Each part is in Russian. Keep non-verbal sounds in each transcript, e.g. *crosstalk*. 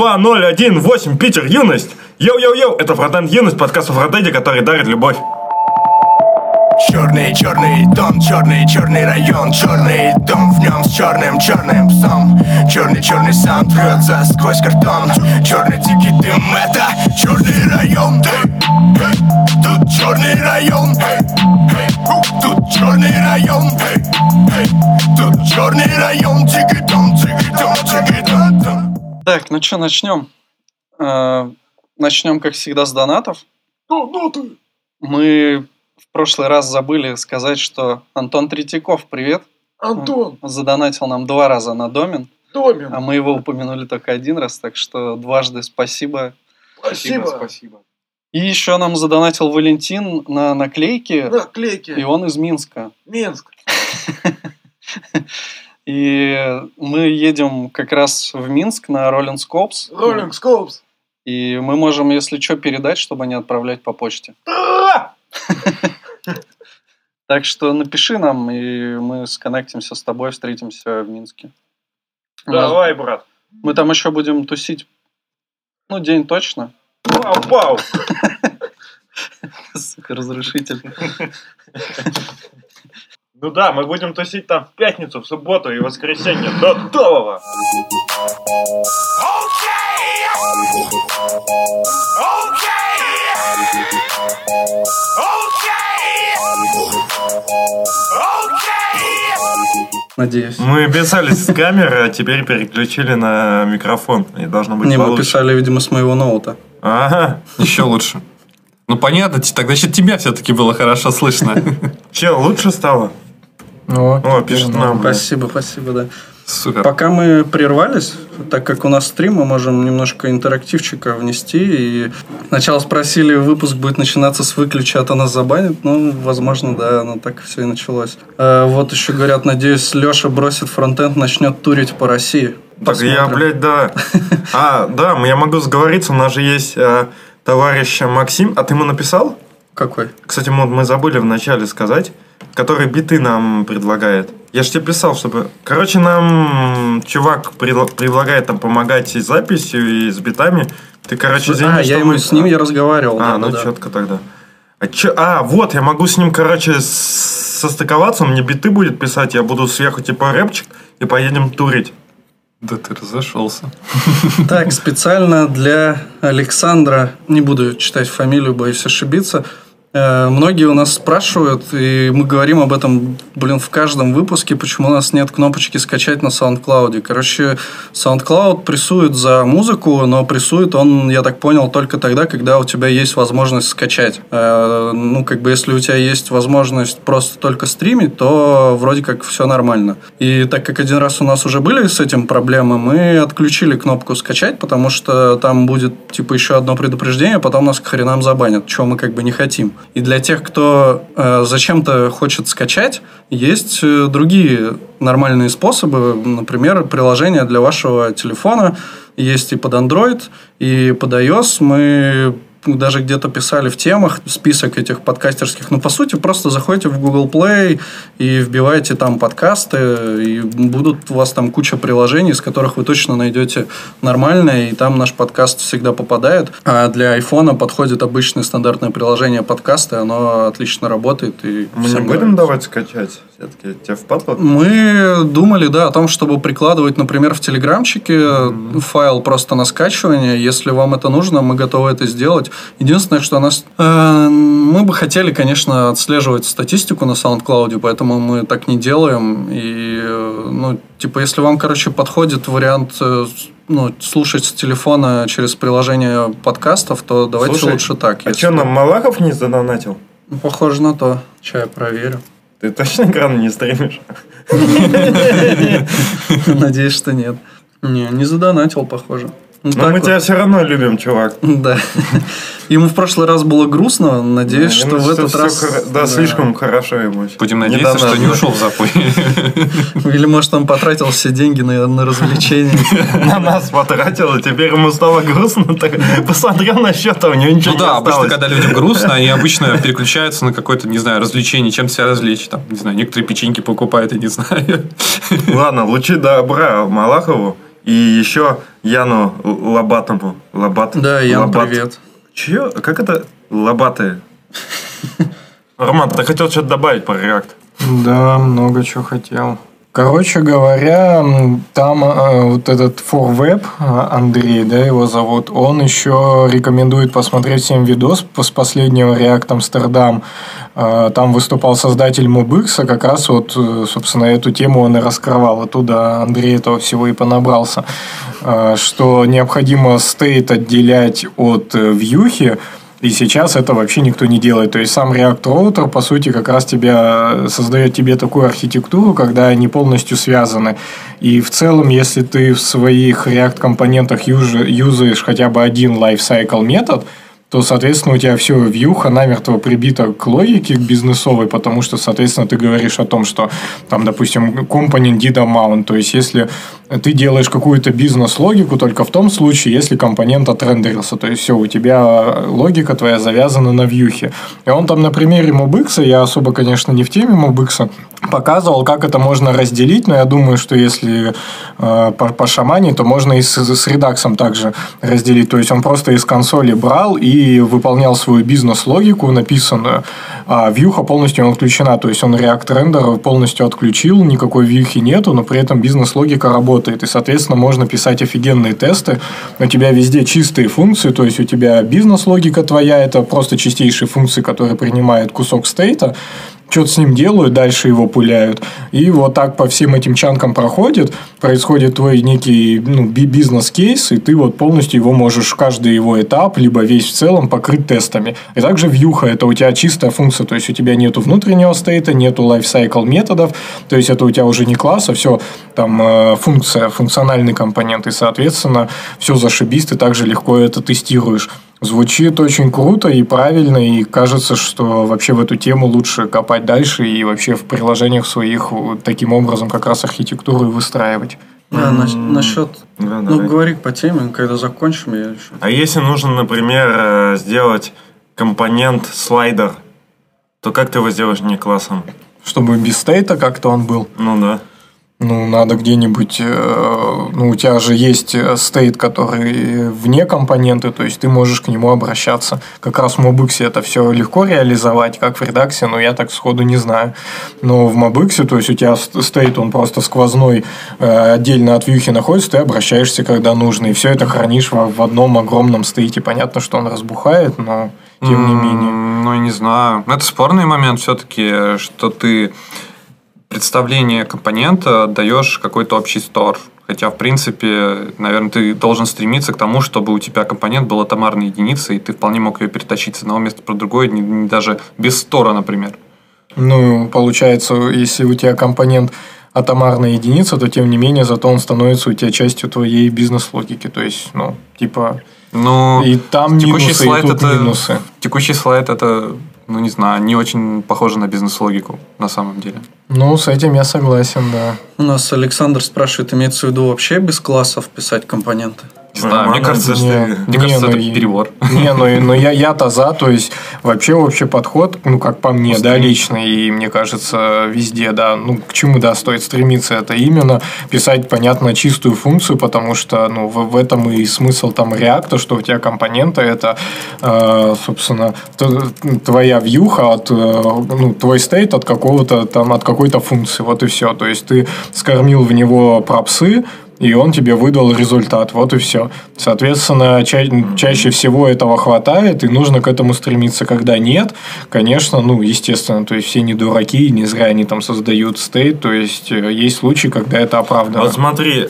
2018 Питер, юность! Йоу-йоу-йоу, это Фронтенд Юность, подкаст о фронтенде, который дарит любовь. Черный, черный дом, черный, черный район Черный дом в нем с черным, черным псом. Черный, черный саунд рвется сквозь картон. Черный дикий дым, это черный район. Тут черный район. Тут черный район. Тут черный район. Тигидом, тигидом, тигидом Так, ну что, начнем? Э, Начнем, как всегда, с донатов. Мы в прошлый раз забыли сказать, что Антон Третьяков, привет. Антон, Он задонатил нам два раза на домен, Домин, а мы его упомянули только один раз, так что дважды спасибо. спасибо. спасибо. И еще нам задонатил Валентин на наклейки, Наклейки. и он из Минска. Минск. *laughs* И мы едем как раз в Минск на Rolling Scopes. Роллинг Скопс. И мы можем, если что, передать, чтобы не отправлять по почте. *laughs* Так что напиши нам, и мы сконнектимся с тобой, встретимся в Минске. Давай, брат. Мы там еще будем тусить, ну, день точно. Пау-пау. *laughs* Сука, разрушитель. *laughs* Ну да, мы будем тусить там в пятницу, в субботу и воскресенье до Толова. Надеюсь. Мы писались с камеры, а теперь переключили на микрофон. И должно быть Не, мы получше. писали, видимо, с моего ноута. Ага. Еще лучше. Ну понятно, тогда значит тебя все-таки было хорошо слышно. Че, лучше стало? О, пишет нам. Спасибо, спасибо, да. Супер. Пока мы прервались, так как у нас стрим, мы можем немножко интерактивчика внести. И сначала спросили, выпуск будет начинаться с выключи, а то нас забанят. Ну, возможно, да, но так все и началось. Э, вот еще говорят, надеюсь, Леша бросит фронтенд, начнет турить по России. Так я, Посмотрим. блядь, да. *laughs* А, да, я могу сговориться, у нас же есть э, товарищ Максим. А ты ему написал? Какой? Кстати, мы, мы забыли вначале сказать, который биты нам предлагает. Я же тебе писал, чтобы... Короче, нам чувак предла- предлагает там помогать и с записью, и с битами. Ты, короче, извини, а, что я ему мы- с ним я разговаривал. А, да, ну да, да. четко тогда. А, чё- а, вот, я могу с ним, короче, состыковаться, он мне биты будет писать, я буду сверху типа рэпчик, и поедем турить. Да ты разошелся. Так, специально для Александра, не буду читать фамилию, боюсь ошибиться. Э, Многие у нас спрашивают, и мы говорим об этом, блин, в каждом выпуске, почему у нас нет кнопочки скачать на SoundCloud. Короче, SoundCloud прессует за музыку, но прессует он, я так понял, только тогда, когда у тебя есть возможность скачать. Э, Ну, как бы, если у тебя есть возможность просто только стримить, то вроде как все нормально. И так как один раз у нас уже были с этим проблемы, мы отключили кнопку скачать, потому что там будет, типа, еще одно предупреждение, потом нас к хренам забанят, чего мы как бы не хотим. И для тех, кто э, зачем-то хочет скачать, есть э, другие нормальные способы, например, приложение для вашего телефона, есть и под Android, и под iOS. Мы даже где-то писали в темах список этих подкастерских. Ну, по сути, просто заходите в Google Play и вбиваете там подкасты, и будут у вас там куча приложений, из которых вы точно найдете нормальное, и там наш подкаст всегда попадает. А для айфона подходит обычное стандартное приложение подкасты, оно отлично работает. И Мы не будем нравится. давать скачать? Все-таки тебе впадло? Мы думали, да, о том, чтобы прикладывать, например, в Телеграмчике файл просто на скачивание. Если вам это нужно, мы готовы это сделать. Единственное, что нас... э, мы бы хотели, конечно, отслеживать статистику на SoundCloud, поэтому мы так не делаем. И, э, ну, типа, если вам, короче, подходит вариант э, ну, слушать с телефона через приложение подкастов, то давайте Слушай, лучше так. А если- что, нам Малахов не задонатил? Ну, Похоже на то. Сейчас я проверю. Ты точно экран не стримишь? *laughs* Надеюсь, что нет. Не, не задонатил, похоже. Ну, Но мы вот. тебя все равно любим, чувак. Да. Ему в прошлый раз было грустно. Надеюсь, что в этот раз... хоро- Да, слишком хорошо ему. Будем надеяться, что не ушел в запой. *laughs* Или, может, он потратил все деньги на, на развлечения. *laughs* На нас потратил, и теперь ему стало грустно. Так посмотрел на счет, а у него ничего Ну не да, обычно, когда людям грустно, они *laughs* обычно переключаются на какое-то, не знаю, развлечение, чем себя развлечь. Там, не знаю, некоторые печеньки покупают, я не знаю. Ладно, лучи добра Малахову. И еще Яну Лобатому. Лобат. Да, Ян, Лобат. привет. Че? Как это? Лобатые. Роман, ты хотел что-то добавить про React? Да, много чего хотел. Короче говоря, там э, вот этот ForWeb, э, Андрей, да, его зовут, он еще рекомендует посмотреть всем видос с последнего React Амстердам. Э, Там выступал создатель MobX, как раз вот, собственно, эту тему он и раскрывал. Оттуда Андрей этого всего и понабрался. Что необходимо стейт отделять от вьюхи, и сейчас это вообще никто не делает. То есть сам React Router, по сути, как раз тебя создает тебе такую архитектуру, когда они полностью связаны. И в целом, если ты в своих React компонентах юж- юзаешь хотя бы один lifecycle метод, то, соответственно, у тебя все вьюха намертво прибита к логике, к бизнесовой, потому что, соответственно, ты говоришь о том, что там, допустим, компонент did amount, то есть если ты делаешь какую-то бизнес-логику только в том случае, если компонент отрендерился, то есть все, у тебя логика твоя завязана на вьюхе. И он там на примере MobX, я особо, конечно, не в теме MobX, показывал, как это можно разделить, но я думаю, что если э, по, по шамане, то можно и с, с редаксом также разделить. То есть он просто из консоли брал и выполнял свою бизнес-логику написанную, а вьюха полностью отключена. То есть он React Render полностью отключил, никакой вьюхи нету, но при этом бизнес-логика работает. И, соответственно, можно писать офигенные тесты. У тебя везде чистые функции, то есть у тебя бизнес-логика твоя, это просто чистейшие функции, которые принимают кусок стейта, что-то с ним делают, дальше его пуляют. И вот так по всем этим чанкам проходит, происходит твой некий ну, би- бизнес-кейс, и ты вот полностью его можешь, каждый его этап, либо весь в целом покрыть тестами. И также вьюха, это у тебя чистая функция, то есть у тебя нету внутреннего стейта, нету lifecycle методов, то есть это у тебя уже не класс, а все там э, функция, функциональный компонент, и, соответственно, все зашибись, ты также легко это тестируешь. Звучит очень круто и правильно, и кажется, что вообще в эту тему лучше копать дальше и вообще в приложениях своих вот таким образом как раз архитектуру и выстраивать. Да, на- насчет... Да, Ну, давай. говори по теме, когда закончим, я еще... А если нужно, например, э, сделать компонент слайдер, то как ты его сделаешь не классом? Чтобы без стейта как-то он был. Ну да. Ну, надо где-нибудь... э, ну, у тебя же есть э, стейт, который вне компоненты, то есть ты можешь к нему обращаться. Как раз в Mobix это все легко реализовать, как в редаксе, но я так сходу не знаю. Но в Mobix, то есть у тебя ст- стейт, он просто сквозной, э, отдельно от вьюхи находится, ты обращаешься, когда нужно, и все это хранишь в, одном огромном стейте. Понятно, что он разбухает, но тем не менее. Ну, я не знаю. Это спорный момент все-таки, что ты представление компонента даешь какой-то общий стор. Хотя, в принципе, наверное, ты должен стремиться к тому, чтобы у тебя компонент был атомарной единицей, и ты вполне мог ее перетащить с одного места про другое, не- не даже без стора, например. Ну, получается, если у тебя компонент атомарная единица, то тем не менее, зато он становится у тебя частью твоей бизнес-логики. То есть, ну, типа, Ну, и там текущий минусы, и слайд тут это минусы. текущий слайд это, ну не знаю, не очень похоже на бизнес-логику на самом деле. Ну, с этим я согласен, да. У нас Александр спрашивает, имеется в виду вообще без классов писать компоненты? Не знаю, мне кажется, что, Не, мне не, кажется, ну это и- перебор. Не, ну, и- но я, я-то за, то есть вообще общий подход, ну, как по мне, да, лично, и мне кажется, везде, да, ну, к чему, да, стоит стремиться, это именно писать, понятно, чистую функцию, потому что, ну, в, в этом и смысл там реакта, что у тебя компоненты, это, э, собственно, т- твоя вьюха от, э, ну, твой стейт от какого-то там, от какой-то функции, вот и все, то есть ты скормил в него пропсы, и он тебе выдал результат. Вот и все. Соответственно, ча- чаще всего этого хватает, и нужно к этому стремиться. Когда нет, конечно, ну, естественно, то есть все не дураки, и не зря они там создают стейт, то есть э, есть случаи, когда это оправдано. Вот смотри,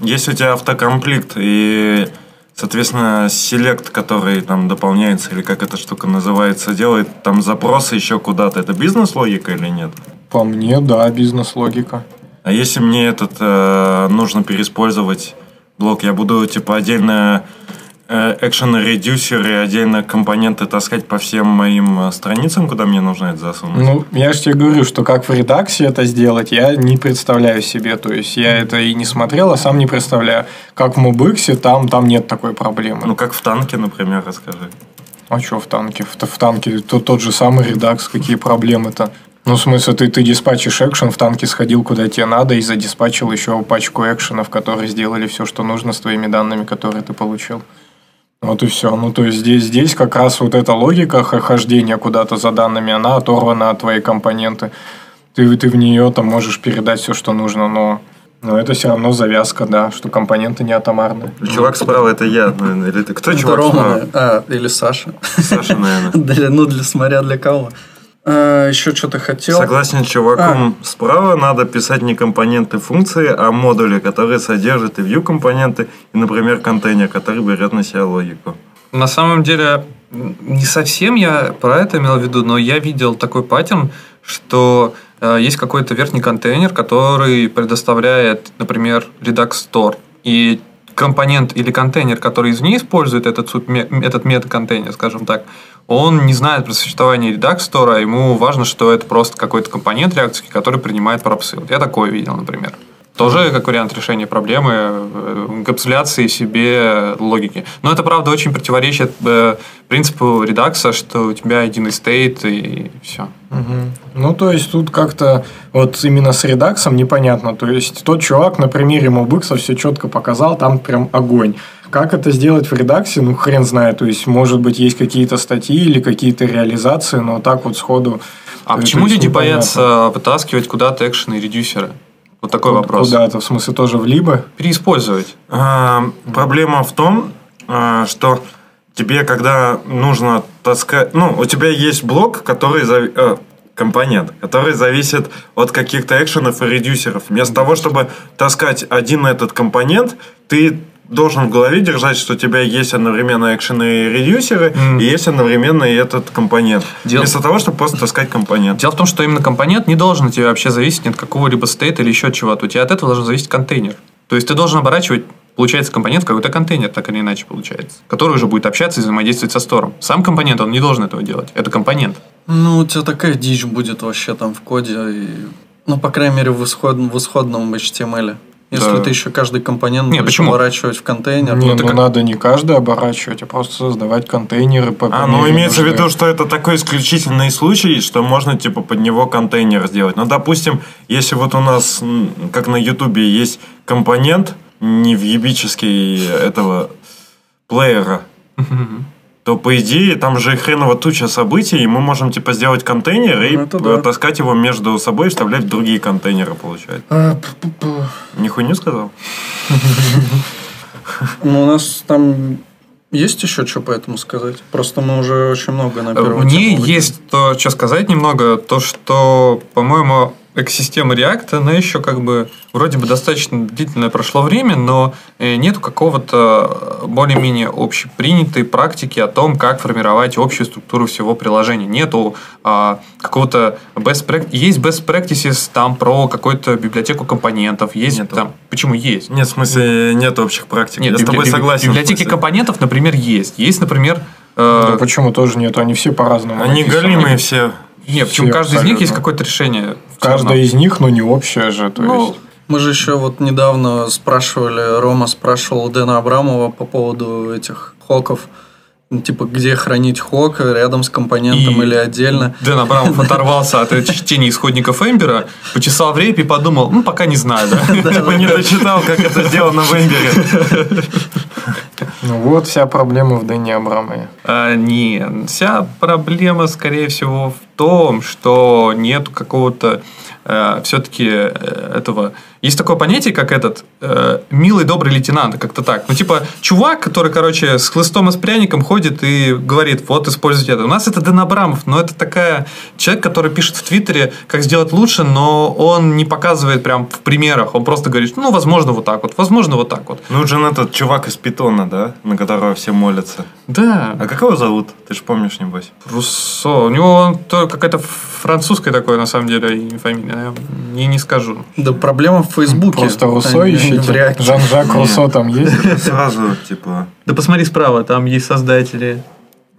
если у тебя автокомплект и, соответственно, селект, который там дополняется, или как эта штука называется, делает там запросы еще куда-то, это бизнес-логика или нет? По мне, да, бизнес-логика. А если мне этот э, нужно переиспользовать блок, я буду типа отдельно э, экшен редюсер и отдельно компоненты таскать по всем моим э, страницам, куда мне нужно это засунуть? Ну, я же тебе говорю, что как в редакции это сделать, я не представляю себе. То есть, я это и не смотрел, а сам не представляю. Как в Mobix, там, там нет такой проблемы. Ну, как в танке, например, расскажи. а что в танке? В, в танке то, тот же самый редакс, какие проблемы-то? Ну, в смысле, ты, ты диспатчишь экшен, в танке сходил куда тебе надо и задиспатчил еще пачку экшенов, которые сделали все, что нужно с твоими данными, которые ты получил. Вот и все. Ну, то есть здесь, здесь как раз вот эта логика хождения куда-то за данными, она оторвана от твоей компоненты. Ты, ты в нее там можешь передать все, что нужно, но, но это все равно завязка, да, что компоненты не атомарные. Чувак справа это я, наверное. Или ты кто Это чувак Рома, справа? а, или Саша. Саша, наверное. *laughs* Для, ну, для, смотря для кого. А, еще что-то хотел. Согласен с чуваком справа, надо писать не компоненты функции, а модули, которые содержат и view компоненты, и, например, контейнер, который берет на себя логику. На самом деле, не совсем я про это имел в виду, но я видел такой паттерн, что э, есть какой-то верхний контейнер, который предоставляет, например, Redux Store. И компонент или контейнер, который извне использует этот, этот метаконтейнер, скажем так, он не знает про существование Redux ему важно, что это просто какой-то компонент реакции, который принимает пропсы. Я такое видел, например. Тоже как вариант решения проблемы э, энгапсуляции себе логики. Но это, правда, очень противоречит э, принципу редакса, что у тебя единый стейт и все. Мгм. Ну, то есть, тут как-то вот именно с редаксом непонятно. То есть, тот чувак на примере MobX все четко показал, там прям огонь. Как это сделать в редаксе, ну, хрен знает. То есть, может быть, есть какие-то статьи или какие-то реализации, но так вот сходу... А то почему люди непонятно. боятся вытаскивать куда-то экшены и редюсеры? Вот такой вопрос. Куда-то, в смысле, тоже в либо? Переиспользовать. А, проблема в том, а, что тебе, когда нужно таскать... Ну, у тебя есть блок, который... зави- э, компонент, который зависит от каких-то экшенов и редюсеров. Вместо того, чтобы таскать один этот компонент, ты должен в голове держать, что у тебя есть одновременно экшены и редюсеры, Мгм. и есть одновременно и этот компонент. Дел- Вместо того, чтобы просто таскать компонент. Дело в том, что именно компонент не должен от тебя вообще зависеть от какого-либо стейта или еще от чего-то. У тебя от этого должен зависеть контейнер. То есть ты должен оборачивать, получается, компонент в какой-то контейнер, так или иначе получается, который уже будет общаться и взаимодействовать со стором. Сам компонент, он не должен этого делать. Это компонент. Ну, у тебя такая дичь будет вообще там в коде. И... Ну, по крайней мере, в, исход... в исходном HTML. Если Да. ты еще каждый компонент Не, будешь почему? поворачивать в контейнер, Не, ну, ну, так надо не каждый оборачивать, а просто создавать контейнеры по А, ну имеется в виду, что это такой исключительный случай, что можно типа под него контейнер сделать. Ну, допустим, если вот у нас, как на Ютубе, есть компонент невъебический этого плеера, *laughs* то по идее там же хреново туча событий, и мы можем типа сделать контейнер и Ну, это да. таскать его между собой и вставлять в другие контейнеры, получается. А. Не хуйню сказал? *laughs* Ну, у нас там есть еще что по этому сказать? Просто мы уже очень много на первую Мне есть то, что сказать немного, то, что, по-моему, экосистема React, она еще как бы вроде бы достаточно длительное прошло время, но э, нету какого-то э, более-менее общепринятой практики о том, как формировать общую структуру всего приложения. Нету а, какого-то best practice. Есть best practices там про какую-то библиотеку компонентов, есть Нету. там... Почему есть? Нет, в смысле, нет общих практик. Нет, Я с библи- тобой библи- согласен. в Библиотеки компонентов, например, есть. Есть, например... э, Да почему тоже нет? Они все по-разному. Они голимые все. Нет, почему каждый из них есть какое-то решение. Каждая из них, но не общая же. То Ну, есть... Мы же еще вот недавно спрашивали, Рома спрашивал Дэна Абрамова по поводу этих хоков. Ну, Типа, где хранить хок, рядом с компонентом И- или отдельно. Дэн Абрамов *laughs* оторвался от чтения исходников Эмбера, почесал в репе и подумал, ну, пока не знаю, да. *laughs* Типа не дочитал, как это сделано в Эмбере. *laughs* Ну вот вся проблема в Дэне Абрамове. А, не, вся проблема, скорее всего, в том, что нет какого-то все-таки этого... Есть такое понятие, как этот э, милый добрый лейтенант, как-то так. Ну, типа, чувак, который, короче, с хлыстом и с пряником ходит и говорит, вот, используйте это. У нас это Дэн Абрамов, но это такая... Человек, который пишет в Твиттере, как сделать лучше, но он не показывает прям в примерах. Он просто говорит, ну, возможно, вот так вот, возможно, вот так вот. Нужен этот чувак из Питона, да? На которого все молятся. Да, А как его зовут? Ты же помнишь, небось? Руссо. У него то какая-то французская такое, на самом деле, фамилия. Я не, не скажу. Да проблема в Фейсбуке. Просто Руссо а ищите. Жан-Жак Руссо там есть? *laughs* Сразу, типа... Да посмотри справа, там есть создатели.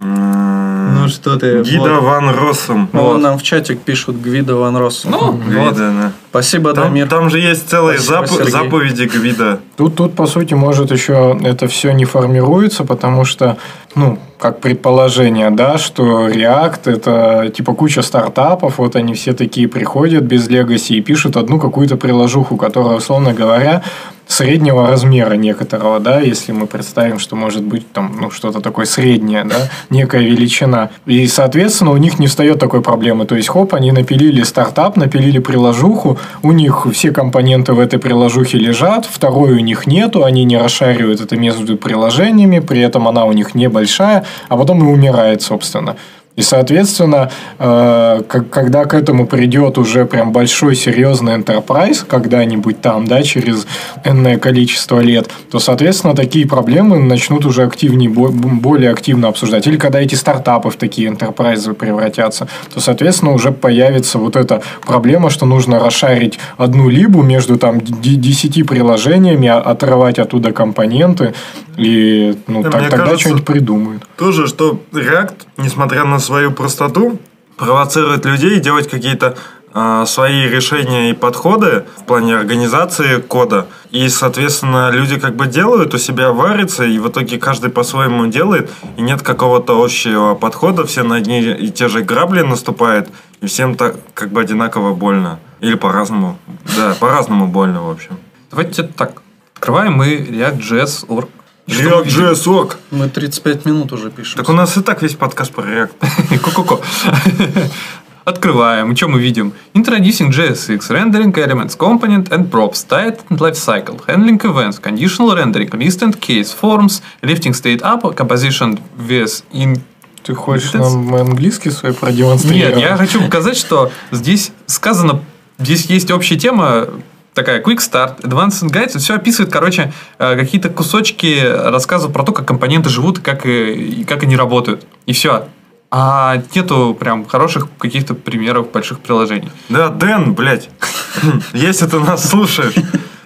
м, Ну что ты? Гида вот. Ван Россом. Ну, Вот. нам в чатик пишут Гвида Ван Росс. Ну, вот. Гвида, да. Спасибо, Там, Дамир. там же есть целые Спасибо, зап- Сергей. заповеди Гвида. Тут, тут, по сути, может еще это все не формируется, потому что ну, как предположение, да, что React это типа куча стартапов, вот они все такие приходят без Legacy и пишут одну какую-то приложуху, которая, условно говоря, среднего размера некоторого, да, если мы представим, что может быть там, ну, что-то такое среднее, да, некая величина. И, соответственно, у них не встает такой проблемы. То есть, хоп, они напилили стартап, напилили приложуху, у них все компоненты в этой приложухе лежат, второй у них нету, они не расшаривают это между приложениями, при этом она у них небольшая, а потом и умирает, собственно. И, соответственно, э, когда к этому придет уже прям большой серьезный enterprise когда-нибудь там, да, через энное количество лет, то, соответственно, такие проблемы начнут уже активнее, бо- более активно обсуждать. Или когда эти стартапы в такие enterprise превратятся, то, соответственно, уже появится вот эта проблема, что нужно расшарить одну либу между там д- 10 приложениями, а- отрывать оттуда компоненты, и ну, так- тогда что-нибудь придумают. Тоже, что React, несмотря на свою простоту, провоцирует людей делать какие-то а, свои решения и подходы в плане организации кода. И, соответственно, люди как бы делают у себя, варятся, и в итоге каждый по-своему делает, и нет какого-то общего подхода, все на одни и те же грабли наступают, и всем так как бы одинаково больно. Или по-разному. Да, по-разному больно, в общем. Давайте так. Открываем мы React.js.org. Видим? React.js org. Мы 35 минут уже пишем. Так у нас и так весь подкаст про React. *laughs* Ку-ку-ку. *laughs* Открываем. И что мы видим? Introducing JSX, rendering elements, component and props, state and lifecycle, handling events, conditional rendering, list and case, forms, lifting state up, composition with in... Ты хочешь Это- нам английский свой продемонстрировать? Нет, я хочу показать, что здесь сказано, здесь есть общая тема, такая Quick Start, Advanced Guides, все описывает, короче, э, какие-то кусочки рассказов про то, как компоненты живут, как, э, и как они работают. И все. А нету прям хороших каких-то примеров больших приложений. Да, Дэн, блядь, *laughs* если ты нас слушаешь,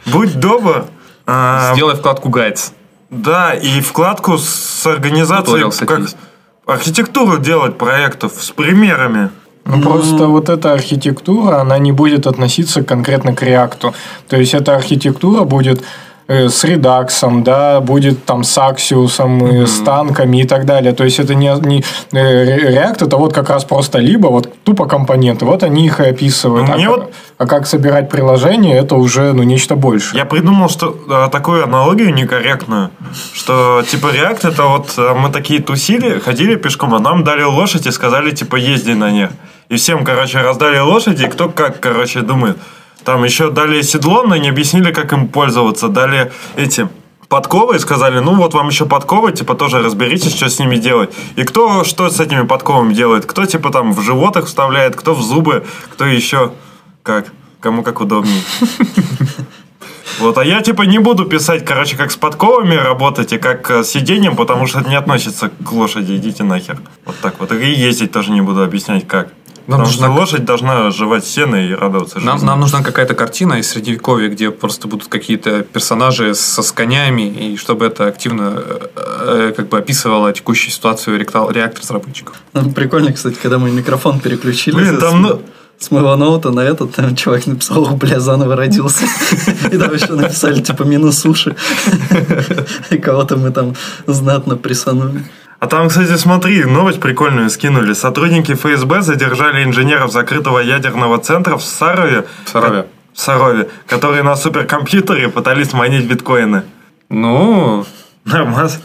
будь добр. а, Сделай вкладку Guides. Да, и вкладку с организацией, как архитектуру делать проектов с примерами. Ну, просто вот эта архитектура, она не будет относиться конкретно к React. То есть, эта архитектура будет с редаксом, да, будет там с Axios, и с танками и так далее. То есть, это не, не э, React, это вот как раз просто либо вот тупо компоненты, вот они их и описывают. Ну, а, мне как- вот- а как собирать приложение, это уже ну, нечто большее. Я придумал, что а, такую аналогию некорректную, что типа React это вот а, мы такие тусили, ходили пешком, а нам дали лошадь и сказали типа езди на них. И всем, короче, раздали лошади, и кто как, короче, думает. Там еще дали седло, но не объяснили, как им пользоваться. Дали эти подковы и сказали, ну вот вам еще подковы, типа тоже разберитесь, что с ними делать. И кто что с этими подковами делает. Кто типа там в живот их вставляет, кто в зубы, кто еще как. Кому как удобнее. *laughs* Вот, а я типа не буду писать, короче, как с подковами работать и как э, с сиденьем, потому что это не относится к лошади, идите нахер. Вот так вот. И ездить тоже не буду объяснять как. Нам потому нужна- что лошадь должна жевать сено и радоваться Нам, жизни. нам нужна какая-то картина из средневековья, где просто будут какие-то персонажи со сканями, и чтобы это активно э, э, как бы описывало текущую ситуацию реактор разработчиков. Ну, Прикольно, кстати, когда мы микрофон переключили Блин, с, там, ну- с моего ноута на этот, там чувак написал, «Ох, бля, заново родился. И там еще написали, типа, минус уши. И кого-то мы там знатно присанули. А там, кстати, смотри, новость прикольную скинули. Сотрудники ФСБ задержали инженеров закрытого ядерного центра в Сарове. В Сарове. В Сарове, которые на суперкомпьютере пытались майнить биткоины. Ну, Нормас.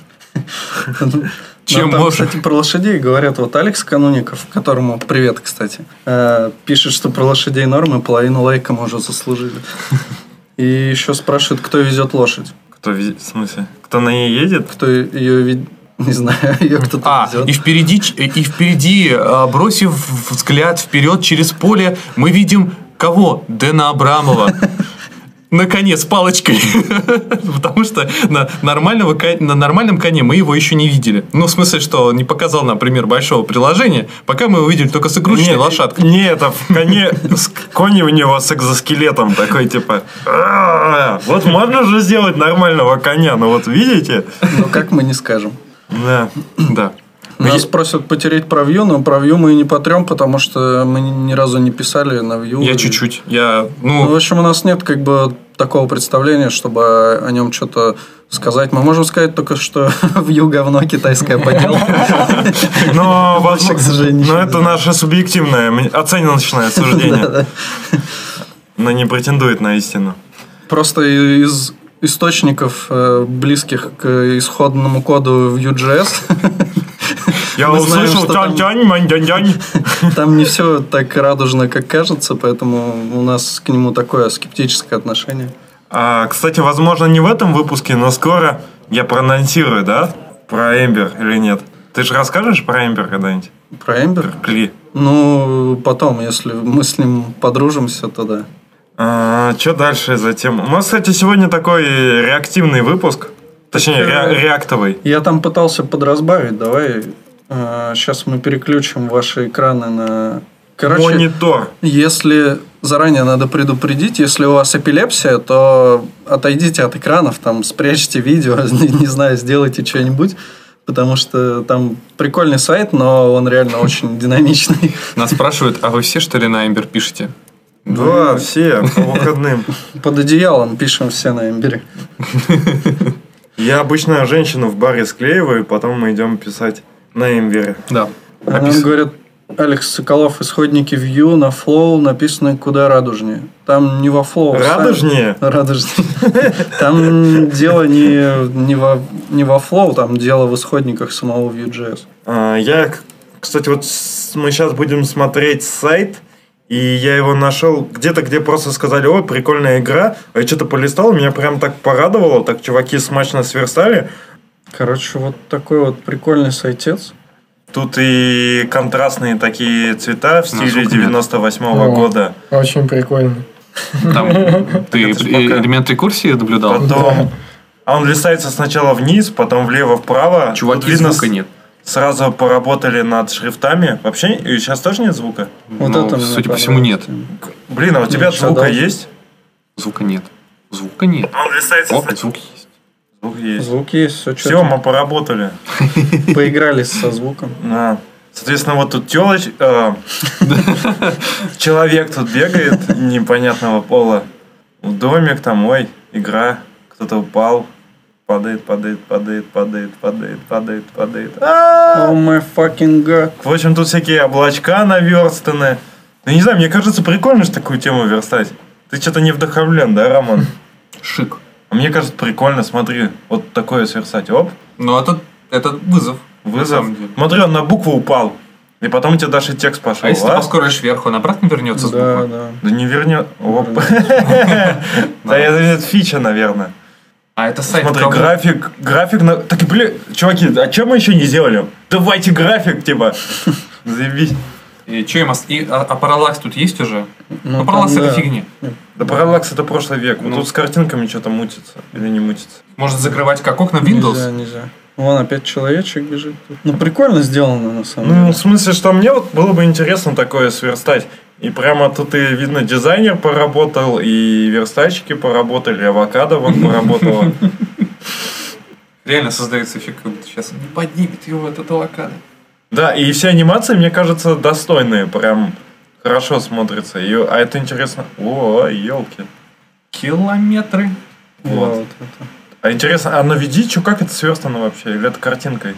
Чем там, можно? кстати, про лошадей говорят. Вот Алекс Кануников, которому привет, кстати, э, пишет, что про лошадей нормы половину лайка мы уже заслужили. И еще спрашивает, кто везет лошадь. Кто, вез- в смысле? Кто на ней едет? Кто ее ведь... *laughs* Не знаю, ее кто-то А, везет. и впереди, и впереди, а, бросив взгляд вперед через поле, мы видим кого? Дэна Абрамова. *laughs* Наконец, палочкой. *laughs* Потому что на, нормального, на нормальном коне мы его еще не видели. Ну, в смысле, что он не показал, например, большого приложения, пока мы его видели только с игрушечной Не, лошадкой. Не, это в коне, конь у него с экзоскелетом такой, типа, «А, вот можно же сделать нормального коня, ну вот видите? Ну, как мы не скажем. Да. Да. Нас просят потереть про Vue, но про Vue мы и не потрем, потому что мы ни- разу не писали на Vue. Я чуть-чуть. Я, Ну, в ну, общем, у нас нет как бы такого представления, чтобы о нем что-то сказать. Мы можем сказать только, что *laughs* в Ю говно китайская поделка. *laughs* Но, к сожалению, но это наше субъективное, оценочное суждение. Но не претендует на истину. Просто из источников, э, близких к исходному коду в Vue.js, *laughs* Я Мы знаем, услышал что *laughs* там- не все так радужно, как кажется, поэтому у нас к нему такое скептическое отношение. А, кстати, возможно, не в этом выпуске, но скоро я проанонсирую, да? Про Эмбер или нет? Ты же расскажешь про Эмбер когда-нибудь? Про Ember? Кли. Ну, потом, если мы с ним подружимся, то да. Что дальше за тему? У нас, кстати, сегодня такой реактивный выпуск. Точнее, ре- реактовый. Я там пытался подразбавить, давай сейчас мы переключим ваши экраны на... Короче, Монитор. если заранее надо предупредить, если у вас эпилепсия, то отойдите от экранов, там спрячьте видео, *laughs* не, не знаю, сделайте что-нибудь, потому что там прикольный сайт, но он реально очень *laughs* динамичный. Нас спрашивают, а вы все, что ли, на Эмбер пишете? Да, все, *laughs* по выходным. Под одеялом пишем все на Эмбере. *laughs* Я обычно женщину в баре склеиваю, потом мы идем писать на Эмбере. Да. А Нам говорят, Алекс Соколов, исходники Vue на Flow написаны куда радужнее. Там не во Flow. сами- Радужнее? *laughs* Радужнее. Там дело не, не, во, не во Flow, там дело в исходниках самого Vue.js. А, Я, кстати, вот мы сейчас будем смотреть сайт, и я его нашел где-то, где просто сказали, ой, прикольная игра. А я что-то полистал, меня прям так порадовало, так чуваки смачно сверстали. Короче, вот такой вот прикольный сайтец. Тут и контрастные такие цвета в стиле звука нет. 98 О. года. Очень прикольно. Там *laughs* ты элемент рекурсии наблюдал? Потом... А он листается сначала вниз, потом влево-вправо. Чуваки, звука нет. Сразу поработали над шрифтами. Вообще, и сейчас тоже нет звука? Вот Ну, это судя по всему, нет. Блин, а у тебя Ничего, звука да. есть? Звука нет. Звука нет. Он листается О, звук есть. Звук есть. Звук есть, все Все, мы поработали. *laughs* Поигрались со звуком. Да. Соответственно, вот тут телоч... э, Человек тут бегает непонятного пола. Домик там, ой, игра. Кто-то упал. Падает, падает, падает, падает, падает, падает, падает. А! О май fucking god. В общем, тут всякие облачка наверстаны. Ну, не знаю, мне кажется, прикольно же такую тему верстать. Ты что-то не вдохновлен, да, Роман? Шик. А мне кажется, прикольно, смотри, вот такое сверстать. Оп, Ну, это, это вызов. вызов. Смотри, он на букву упал. И потом у тебя даже текст пошел. А если ты а? поскоришь вверху, он обратно вернется с Да, буквы? да. Да не вернет. Оп. *laughs* Да это фича, наверное. А это сайт Смотри, кого? график, график на... Так, блин, чуваки, а чем мы еще не сделали? Давайте график, типа. *laughs* Заебись. И что им и, а, а параллакс тут есть уже? Ну, там, параллакс это да. фигня. Да параллакс это прошлый век. Ну. тут с картинками что-то мутится. Или не мутится. Может закрывать как окна Windows? Нельзя, нельзя. Вон опять человечек бежит. тут. Ну, прикольно сделано, на самом Ну, деле. в смысле, что мне вот было бы интересно такое сверстать. И прямо тут и видно, дизайнер поработал, и верстальщики поработали, авокадо вон поработала. *laughs* Реально создается эффект, как будто сейчас не поднимет его этот авокадо. Да, и все анимации, мне кажется, достойные, прям хорошо смотрятся. И- а это интересно. О, елки. Километры. Вот. Вот. это. А интересно, а на види, что как это сверстано вообще? Или это картинкой?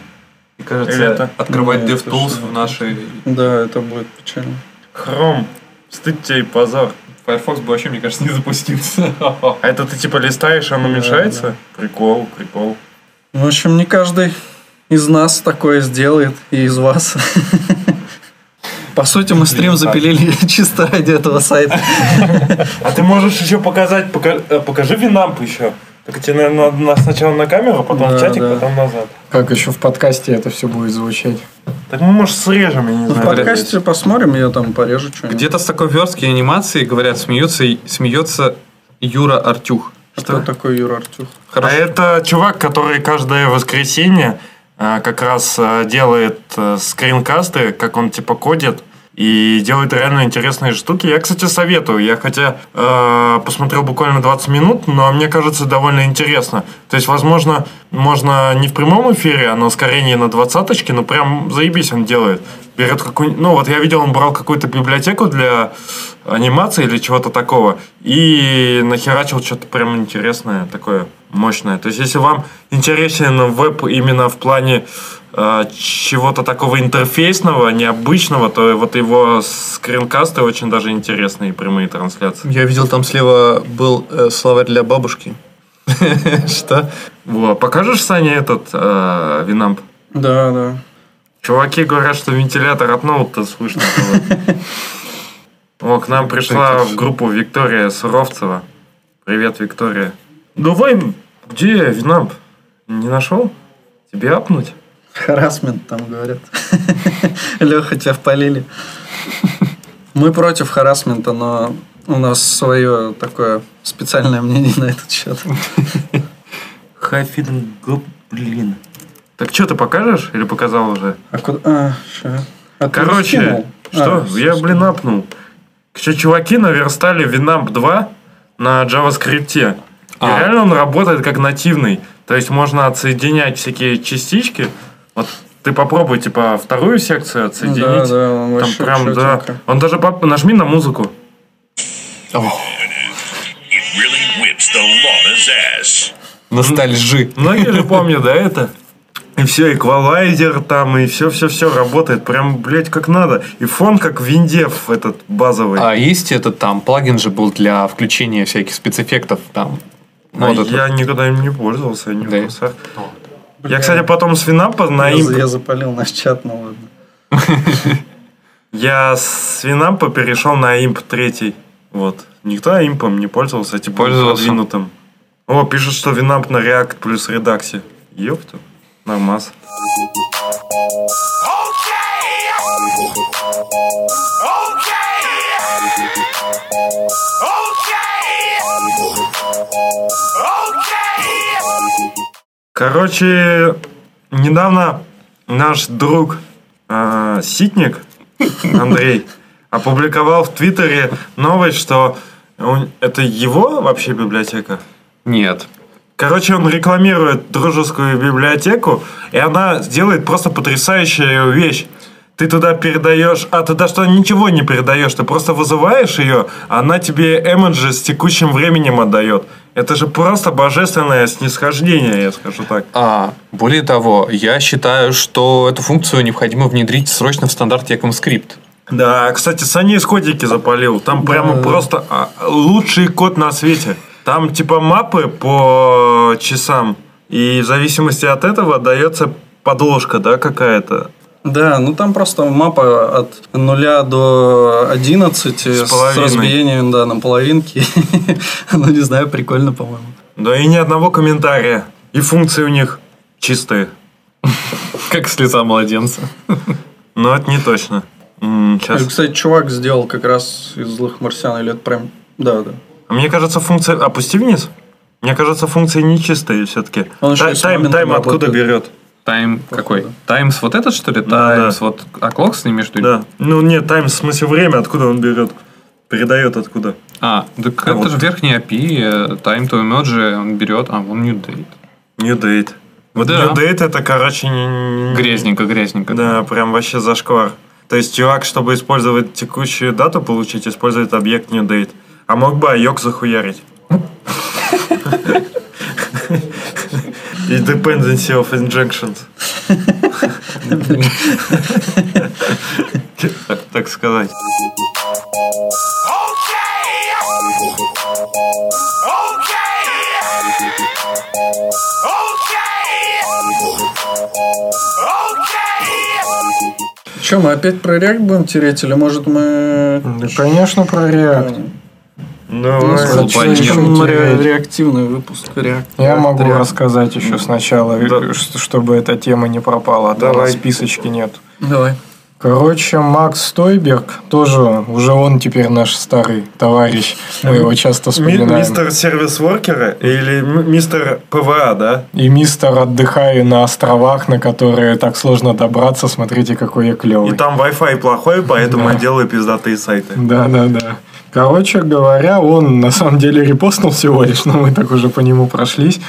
Мне кажется, Или это- открывать DevTools в нашей Да, это будет печально. Хром. Стыд тебе и позор. Firefox бы вообще, мне кажется, не запустился. *laughs* А это ты типа листаешь, оно Да, уменьшается? Прикол, прикол. В общем, не каждый из нас такое сделает, и из вас. *laughs* По сути, мы стрим запилили *laughs* чисто ради этого сайта. А ты можешь еще показать, пока- э, покажи винамп еще. Так тебе, наверное, надо на- сначала на камеру, потом Да, в чатик, да. потом назад. Как еще в подкасте это все будет звучать? Так мы, может, срежем, я не В знаю. подкасте посмотрим, я там порежу что-нибудь. Где-то с такой верстки анимации, говорят, смеется, смеется Юра Артюх. Кто такой Юра Артюх? А Хорошо. это чувак, который каждое воскресенье а, как раз а, делает а, скринкасты, как он типа кодит. И делают реально интересные штуки. Я, кстати, советую. Я хотя э, посмотрел буквально 20 минут, но мне кажется довольно интересно. То есть, возможно, можно не в прямом эфире, а на на двадцаточке, но прям заебись он делает. Берет какую Ну, вот я видел, он брал какую-то библиотеку для анимации или чего-то такого и нахерачил что-то прям интересное, такое мощное. То есть, если вам интересен веб именно в плане чего-то такого интерфейсного, необычного, то вот его скринкасты очень даже интересные, прямые трансляции. Я видел, там слева был э, словарь для бабушки. *laughs* Что? Во, покажешь, Саня, этот э, Винамп? Да, да. Чуваки говорят, что вентилятор от ноута слышно было. *laughs* О, к нам пришла в группу Виктория Суровцева. Привет, Виктория. Давай, где Винамп? Не нашел? Тебе апнуть? Харасмент там говорят. *laughs* Леха, тебя впалили. Мы против харасмента, но у нас свое такое специальное мнение на этот счет. Хафин блин. Так что ты покажешь или показал уже? А куда? А. А Короче, что? А, я, блин, апнул. Что, чуваки наверстали Winamp 2 на JavaScript. И А. реально он работает как нативный. То есть можно отсоединять всякие частички. Вот ты попробуй, типа, вторую секцию отсоединить. Да, да, он Там вообще прям, да. Он даже поп- нажми на музыку. It really whips the law's ass. Ностальжи. Многие же помнят, да, это? И все, эквалайзер там, и все-все-все работает. Прям, блядь, как надо. И фон как виндев этот базовый. А есть этот там плагин же был для включения всяких спецэффектов там. А Вот это. я никогда им не пользовался, я не в Да. курсах. Я, кстати, потом с Винампа на Я, имп... я запалил наш чат, ну ладно. *laughs* Я с Винампа перешел на имп третий. Вот. Никто импом не пользовался, типа Пользовался. продвинутым. О, пишут, что Винамп на React плюс редаксе. Ёпта. Нормас. Короче, недавно наш друг э, Ситник Андрей опубликовал в Твиттере новость, что он- это его вообще библиотека. Нет. Короче, он рекламирует дружескую библиотеку, и она делает просто потрясающую вещь. Ты туда передаешь, а ты даже туда ничего не передаешь, ты просто вызываешь ее, а она тебе эмоджи с текущим временем отдает. Это же просто божественное снисхождение, я скажу так. А, более того, я считаю, что эту функцию необходимо внедрить срочно в стандарт ECMAScript. Да, кстати, Саня из кодики запалил. Там прямо просто а, лучший код на свете. Там типа мапы по часам. И в зависимости от этого дается подложка, да, какая-то. Да, ну там просто мапа от 0 до 11 с, половиной. разбиением, да, на половинки. *laughs* ну, не знаю, прикольно, по-моему. Да и ни одного комментария. И функции у них чистые. Как с лица младенца. Но это не точно. М, Это, Сейчас. кстати, чувак сделал как раз из злых марсиан, или это прям... Да, да. А мне кажется, функция... Опусти вниз. Мне кажется, функции нечистые все-таки. С Тайм, тайм откуда работает. берет? Тайм какой? Таймс вот этот, что ли? Да, Таймс да. вот... А клок с что ли? Да. Ну нет, тайм в смысле время, откуда он берет? Передает откуда? А, так это вот. же верхний API, э, time to emerge, он берет, а, он new date. New date. Вот Да. new date это, короче, не- не- Грязненько, грязненько. Да, прям вообще зашквар. То есть чувак, чтобы использовать текущую дату получить, использует объект new date. А мог бы айок захуярить. *laughs* И dependency of injections. Так- сказать. Че, мы опять про React будем тереть, или может мы... Да, конечно, про React. У Ну, Full слишком ре- реактивный выпуск React. Я могу React. рассказать еще сначала, Да. ш- чтобы эта тема не пропала, а Давай. на списочке нет. Давай. Короче, Макс Стойбер, тоже уже он теперь наш старый товарищ. Мы его часто Ми- вспоминаем. Мистер service worker 'а или мистер PWA, да? И мистер «Отдыхаю на островах», на которые так сложно добраться. Смотрите, какой я И клевый. там Wi-Fi плохой, поэтому я делаю пиздатые сайты. Да, да, да. Короче говоря, он на самом деле репостнул всего лишь, но мы так уже по нему прошлись.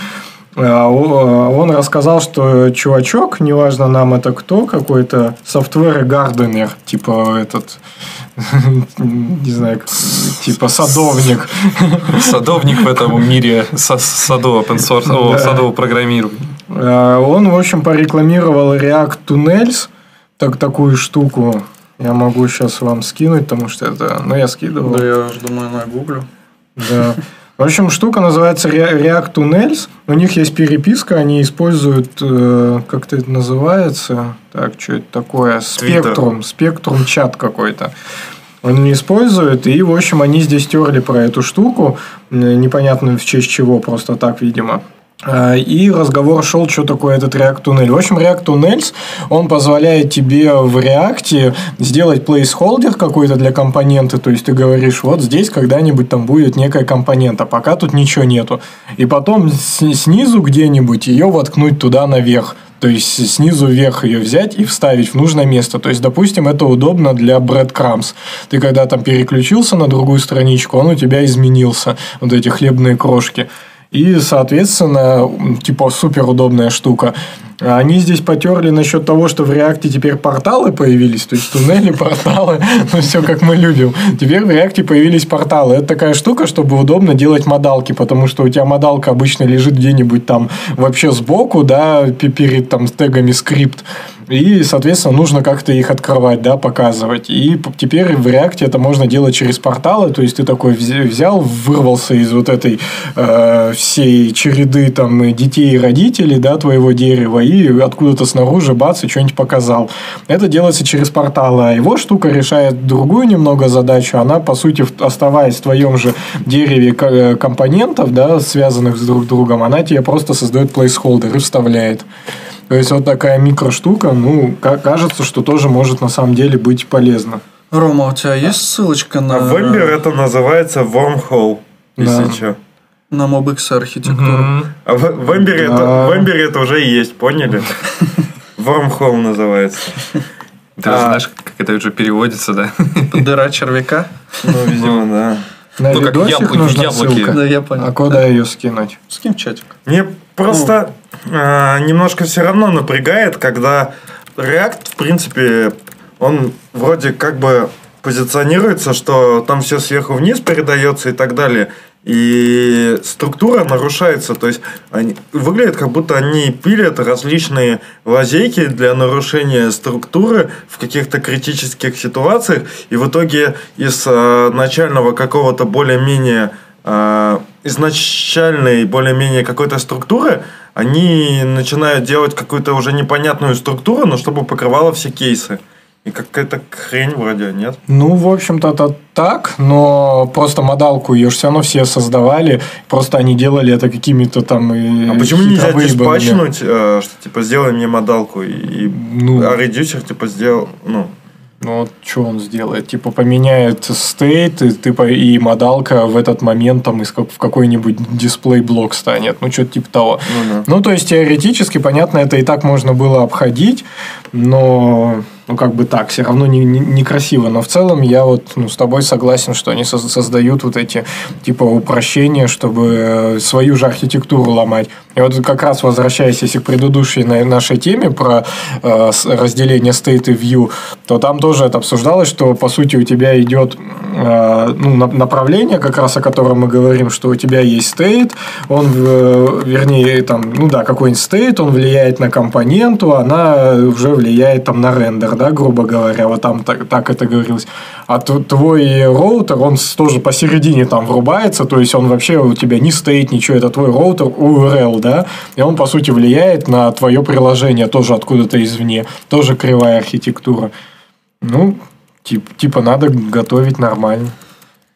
А, о- Он рассказал, что чувачок, неважно нам это кто, какой-то software gardener, типа этот, *laughs* не знаю, типа садовник, Садовник в этом мире саду open садового программирования. А, Он, в общем, порекламировал React Tunnels, так, такую штуку. Я могу сейчас вам скинуть, потому что это... Ну, я скидывал. Да, я уж думаю, нагуглю. Да. В общем, штука называется React Tunnels. У них есть переписка, они используют, э, как это называется, так, что это такое, спектрум, спектрум чат какой-то. Он не использует, и, в общем, они здесь терли про эту штуку, непонятно в честь чего, просто так, видимо. А, И разговор шел, что такое этот React Tunnel. В общем, React Tunnels, он позволяет тебе в React сделать placeholder какой-то для компонента. То есть, ты говоришь, вот здесь когда-нибудь там будет некая компонента, пока тут ничего нету. И потом снизу где-нибудь ее воткнуть туда наверх. То есть, снизу вверх ее взять и вставить в нужное место. То есть, допустим, это удобно для breadcrumbs. Ты когда там переключился на другую страничку, он у тебя изменился. Вот эти хлебные крошки. И, соответственно, типа супер удобная штука. Они здесь потерли насчет того, что в Реакте теперь порталы появились, то есть туннели, *laughs* порталы, ну все как мы любим. Теперь в Реакте появились порталы. Это такая штука, чтобы удобно делать модалки, потому что у тебя модалка обычно лежит где-нибудь там вообще сбоку, да, пе- перед там тегами скрипт. И, соответственно, нужно как-то их открывать, да, показывать. И теперь в React это можно делать через порталы. То есть ты такой вз- взял, вырвался из вот этой э, всей череды там детей и родителей, да, твоего дерева, и откуда-то снаружи бац, и что-нибудь показал. Это делается через порталы. А его штука решает другую немного задачу. Она, по сути, оставаясь в твоем же дереве э, компонентов, да, связанных с друг другом, она тебе просто создает плейсхолдер и вставляет. То есть вот такая микроштука, ну, ка- кажется, что тоже может на самом деле быть полезно. Рома, у тебя есть ссылочка на, А в Ember это называется wormhole, если Да. что. на MobX архитектуру? А в, в Ember это, Да. в Ember это уже есть, поняли? *laughs* Wormhole называется. Ты А. знаешь, как это уже переводится, да? Дыра червяка? Ну, видимо, да. На Ну, как яблоки- нужна яблоки. ссылка. Да, я А понял. куда ее скинуть? Скинь в чатик. Мне просто а, немножко все равно напрягает, когда React, в принципе, он вроде как бы позиционируется, что там все сверху вниз передается и так далее. И структура нарушается. То есть они, выглядит, как будто они пилят различные лазейки для нарушения структуры в каких-то критических ситуациях. И в итоге из э, начального какого-то более-менее э, изначальной более-менее какой-то структуры, они начинают делать какую-то уже непонятную структуру, но чтобы покрывала все кейсы. И какая-то хрень вроде, нет? Ну, в общем-то, это так, но просто модалку ее все равно все создавали, просто они делали это какими-то там и А почему нельзя диспатчнуть, э, что типа сделай мне модалку и, Ну. а редюсер типа сделал, ну, Ну, вот что он сделает? Типа поменяет стейт, и, типа, и модалка в этот момент там из в какой-нибудь дисплей-блок станет. Ну, что-то типа того. Ну да. Ну, то есть, теоретически, понятно, это и так можно было обходить, но, ну, как бы так, все равно не- не- некрасиво. Но в целом я вот ну, с тобой согласен, что они соз- создают вот эти, типа, упрощения, чтобы э, свою же архитектуру ломать. И вот как раз возвращаясь, если к предыдущей на- нашей теме про э, разделение state и view, то там тоже это обсуждалось, что, по сути, у тебя идет э, ну, на- направление, как раз о котором мы говорим, что у тебя есть state, он, э, вернее, там, ну да, какой-нибудь state, он влияет на компоненту, она уже влияет там на рендер, да, грубо говоря, вот там так, так это говорилось. А твой роутер, он тоже посередине там врубается, то есть он вообще у тебя не стоит ничего, это твой роутер URL, да, и он, по сути, влияет на твое приложение тоже откуда-то извне, тоже кривая архитектура. Ну, тип- типа надо готовить нормально.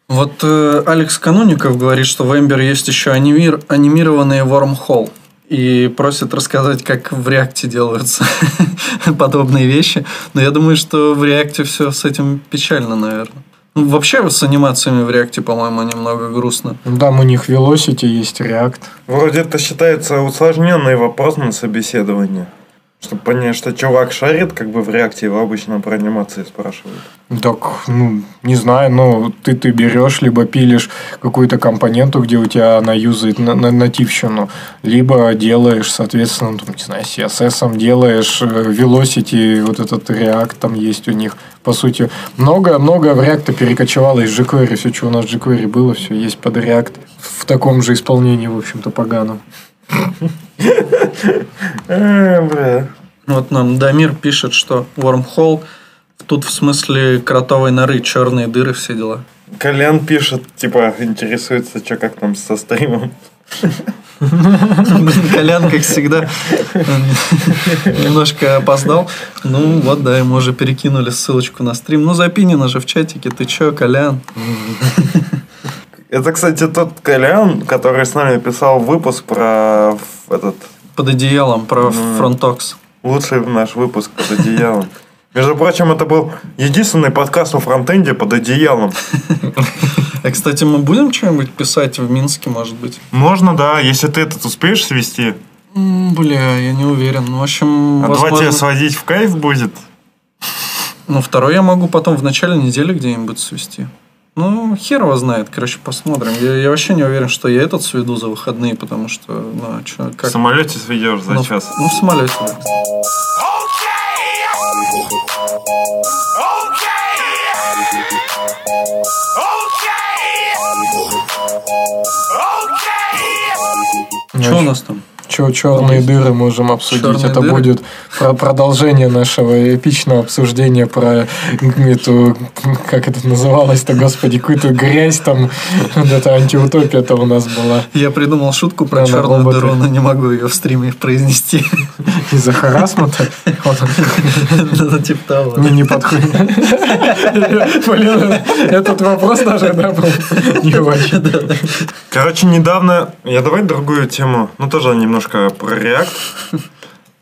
Вот э, Алекс Кануников говорит, что в Ember есть еще анимир, анимированные wormhole. И просит рассказать, как в реакте делаются *laughs* подобные вещи. Но я думаю, что в реакте все с этим печально, наверное. Ну, вообще с анимациями в реакте, по-моему, немного грустно. Ну, Там у них Velocity есть React. Вроде это считается усложненный вопрос на собеседование. Чтобы понять, что чувак шарит, как бы в реакте его обычно про анимации спрашивают. Так, ну, не знаю, ну, ты, ты берешь, либо пилишь какую-то компоненту, где у тебя она юзает на, на- нативщину, либо делаешь, соответственно, там, не знаю, CSS делаешь, э, Velocity, вот этот React там есть у них. По сути, много-много в React перекочевало из jQuery, все, что у нас в jQuery было, все есть под React. В таком же исполнении, в общем-то, поганом. Вот нам Дамир пишет, что Wormhole тут в смысле кротовой норы, черные дыры, все дела. Колян пишет, типа, интересуется, что как там со стримом. Колян, как всегда, немножко опоздал. Ну, вот, да, ему уже перекинули ссылочку на стрим. Ну, запинено же в чатике. Ты чё, Колян? Это, кстати, тот Колян, который с нами писал выпуск про этот Под одеялом про FrontTalks. лучший наш выпуск под одеялом. Между прочим, это был единственный подкаст о фронтенде под одеялом. *laughs* А, кстати, мы будем что-нибудь писать в Минске, может быть? Можно, да, если ты этот успеешь свести. Бля, я не уверен. Ну, в общем, А два возможно- тебя сводить в кайф будет. Ну, второй я могу потом в начале недели где-нибудь свести. Ну, хер его знает. Короче, посмотрим. Я, я вообще не уверен, что я этот сведу за выходные, потому что, ну, а чё, В как... самолете сведешь за ну, час. Ну, в самолете, да. Что у нас там? Че, черные дыры можем обсудить. Черные Это дыры? будет про продолжение нашего эпичного обсуждения про эту, как это называлось-то, господи, какую-то грязь там. Вот эта антиутопия-то у нас была. Я придумал шутку про Да, черную роботы. дыру, но не могу ее в стриме произнести. Из-за харасмата. Вот. Ну, типа того. Не, не подходит. Блин, этот вопрос даже, да, был не очень. Короче, недавно... Я давай другую тему. Ну, тоже немножко про React. *laughs*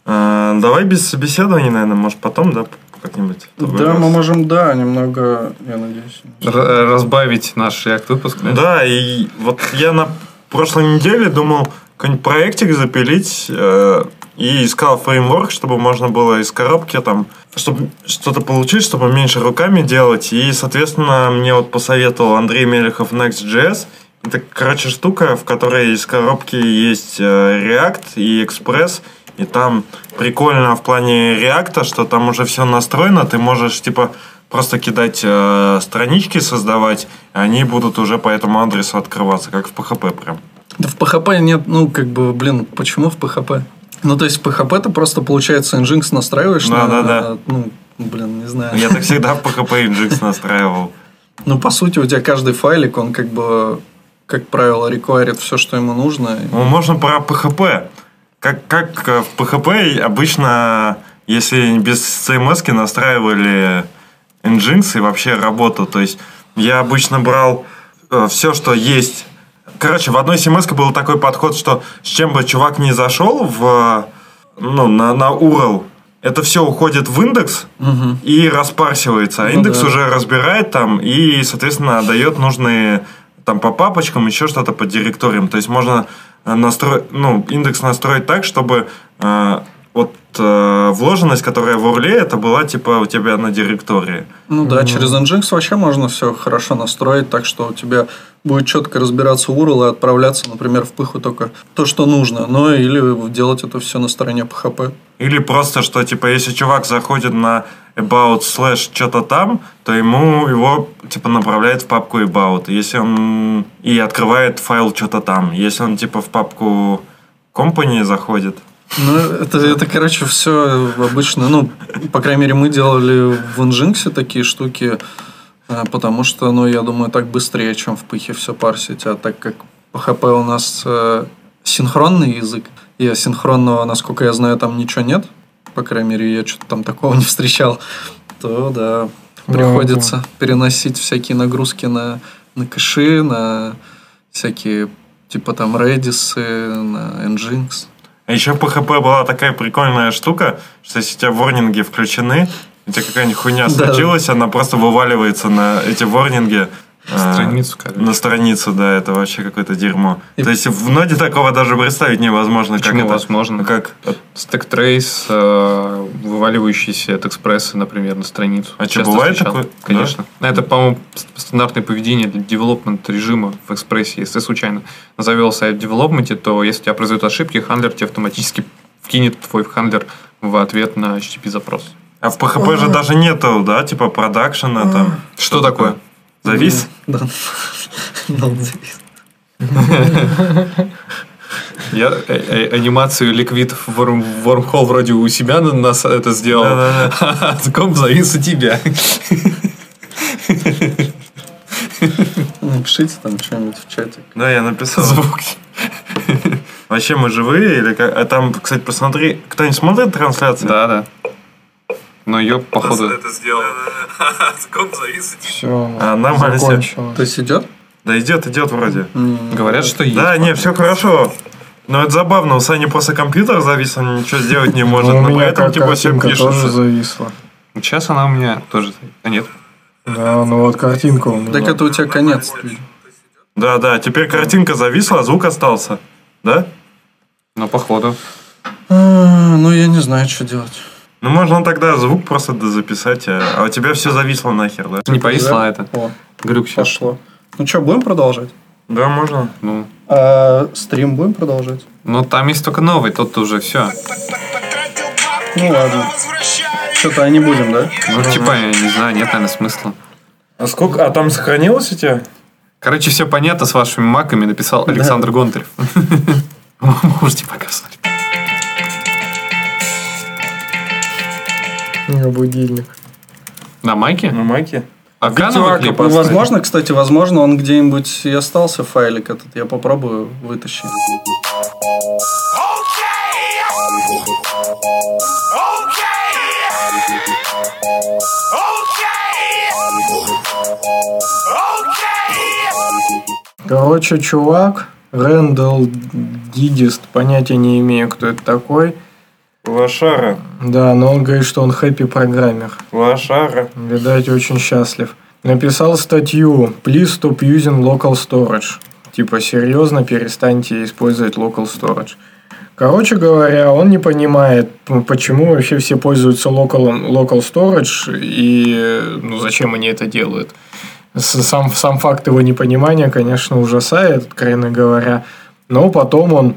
А, Давай без собеседований, наверное, может, потом, да, как-нибудь. Да, раз. мы можем, да, немного, я надеюсь. Р- разбавить наш реакт выпуск. да? Да, и вот я на прошлой неделе думал какой-нибудь проектик запилить э, и искал фреймворк, чтобы можно было из коробки там, чтобы что-то получить, чтобы меньше руками делать. И, соответственно, мне вот посоветовал Андрей Мелехов Next.js. Это, короче, штука, в которой из коробки есть э, React и Express. И там прикольно в плане React, что там уже все настроено. Ты можешь, типа, просто кидать э, странички, создавать, и они будут уже по этому адресу открываться, как в PHP прям. Да в PHP нет, ну, как бы, блин, почему в PHP? Ну, то есть, в PHP ты просто, получается, Nginx настраиваешь Да, на, да, да. ну, блин, не знаю. Я так всегда в PHP Nginx настраивал. Ну, по сути, у тебя каждый файлик, он как бы, как правило, реквайрит все, что ему нужно. Ну, можно про PHP. Как, как э, в PHP обычно, если без CMS настраивали Nginx и вообще работу, то есть я обычно брал все, что есть. Короче, в одной CMS был такой подход, что с чем бы чувак не зашел в, ну, на, на URL, это все уходит в индекс и распарсивается. А Ну индекс да. уже разбирает там и, соответственно, дает нужные там по папочкам, еще что-то по директориям. То есть можно э, настроить, ну, индекс настроить так, чтобы э, вот э, вложенность, которая в урле, это была типа у тебя на директории. Ну да, через Nginx вообще можно все хорошо настроить, так что у тебя будет четко разбираться URL и отправляться, например, в пыху только то, что нужно. Ну или делать это все на стороне PHP. Или просто, что типа если чувак заходит на about slash что-то там, то ему его типа направляет в папку about. Если он и открывает файл что-то там. Если он типа в папку company заходит, Ну, это, это, короче, все обычно, ну, по крайней мере, мы делали в Nginx такие штуки, э, потому что, ну, я думаю, так быстрее, чем в пыхе все парсить, а так как PHP у нас э, синхронный язык, и асинхронного, насколько я знаю, там ничего нет, по крайней мере, я что-то там такого не встречал, то, да, приходится переносить всякие нагрузки на, на кэши, на всякие, типа там Redis, на Nginx. А еще PHP была такая прикольная штука, что если у тебя ворнинги включены, у тебя какая-нибудь хуйня Да. случилась, она просто вываливается на эти ворнинги. А, Страницу, короче. На страницу, да, это вообще какое-то дерьмо. И- То есть в ноде такого даже представить невозможно. Почему как это, возможно? Как, Stack trace, э, вываливающиеся от экспресса, например, на страницу. А Часто бывает встречал. такое? Конечно. Это, по-моему, ст- стандартное поведение для development режима в экспрессе. Если ты случайно завел сайт в девелопменте, то если у тебя произойдут ошибки, handler тебе автоматически вкинет твой handler в ответ на HTTP запрос. а в PHP же даже нету, да, типа продакшена там. Что такое? Завис? Да. Ну, завис. Я э, э, анимацию Liquid Worm, Wormhole вроде у себя на нас это сделал. *laughs* А комп завис у тебя. Напишите там что-нибудь в чате. Да, я написал. Звук. Вообще мы живые или как? А там, кстати, посмотри, кто-нибудь смотрит трансляцию? Да, да. Но ее, походу... Это сделал. *laughs* Комп завис. Все, А, нормально всё. закончилось. То есть идет? Да идет, идет вроде. Говорят, что есть. Да, не, все хорошо. Но это забавно, у Сани просто компьютер завис, он ничего сделать не может. Ну, у Но меня поэтому как типа все картинка тоже пишется. зависла. Сейчас она у меня тоже... А нет. Да, ну вот картинка у меня. Так это у тебя конец. Да, да, теперь картинка зависла, а звук остался. Да? Но походу. А, Ну, я не знаю, что делать. Ну, можно тогда звук просто записать, а а у тебя все зависло нахер, да? Не повисла это. О, Глюк сейчас. пошло. Ну что, будем продолжать? Да, можно. Ну, А стрим будем продолжать? но там есть только новый, тот уже все. Ну ладно. Что-то а не будем, да? Ну, типа, я не знаю, нет, наверное, смысла. А сколько? А там сохранилось у тебя? Короче, все понятно с вашими маками, написал Александр Гонтарев. *laughs* Можете показать. Меня будильник. На майке? На маке? А Видео клип возможно, кстати, возможно, он где-нибудь и остался файлик этот. Я попробую вытащить. Короче, чувак, Рэндалл Дидист, понятия не имею, кто это такой. Лошара. Да, но он говорит, что он хэппи-программер. Лошара. Видать, очень счастлив. Написал статью «Please stop using local storage». Типа, серьезно, перестаньте использовать local storage. Короче говоря, он не понимает, почему вообще все пользуются local, local storage и ну, зачем они это делают. Сам, сам факт его непонимания, конечно, ужасает, откровенно говоря. Но потом он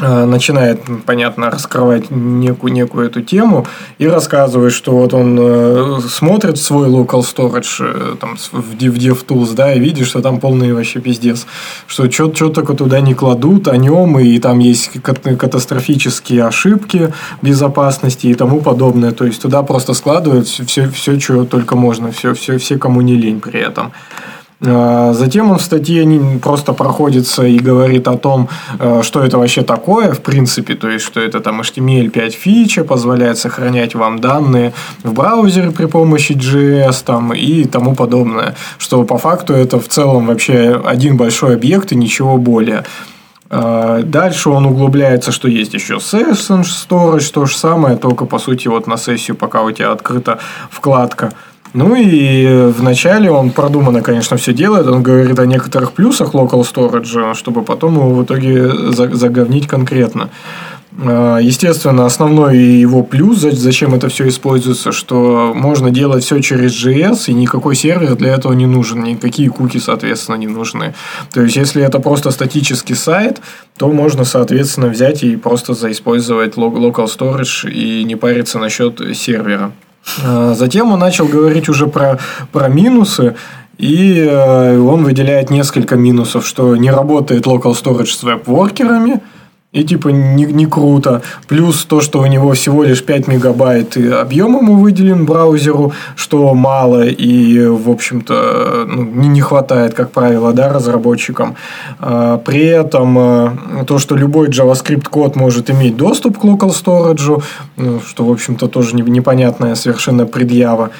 начинает, м, понятно, раскрывать некую, некую эту тему и рассказывает, что вот он э, смотрит свой local storage э, там, в, Dev- в DevTools, да, и видит, что там полный вообще пиздец. Что что только туда не кладут о нем, и там есть кат- катастрофические ошибки безопасности и тому подобное. То есть туда просто складывают все, все что только можно, все, все, все, кому не лень при этом. А, Затем он в статье просто проходится и говорит о том, э, что это вообще такое, в принципе, то есть, что это там HTML5 фича, позволяет сохранять вам данные в браузере при помощи JS там, и тому подобное. Что по факту это в целом вообще один большой объект и ничего более. А, Дальше он углубляется, что есть еще Session Storage, то же самое, только по сути вот на сессию, пока у тебя открыта вкладка. Ну и вначале он продуманно, конечно, все делает. Он говорит о некоторых плюсах local storage, чтобы потом его в итоге за- заговнить конкретно. Естественно, основной его плюс, за- зачем это все используется, что можно делать все через JS, и никакой сервер для этого не нужен, никакие куки, соответственно, не нужны. То есть, если это просто статический сайт, то можно, соответственно, взять и просто заиспользовать local storage и не париться насчет сервера. А, Затем он начал говорить уже про, про минусы, и э, он выделяет несколько минусов, что не работает local storage с веб-воркерами, и типа не, не круто. Плюс то, что у него всего лишь 5 мегабайт и объем ему выделен браузеру, что мало и, в общем-то, ну, не, не хватает, как правило, да, разработчикам. А, При этом э, то, что любой JavaScript код может иметь доступ к local storage, ну, что, в общем-то, тоже не- непонятная совершенно предъява.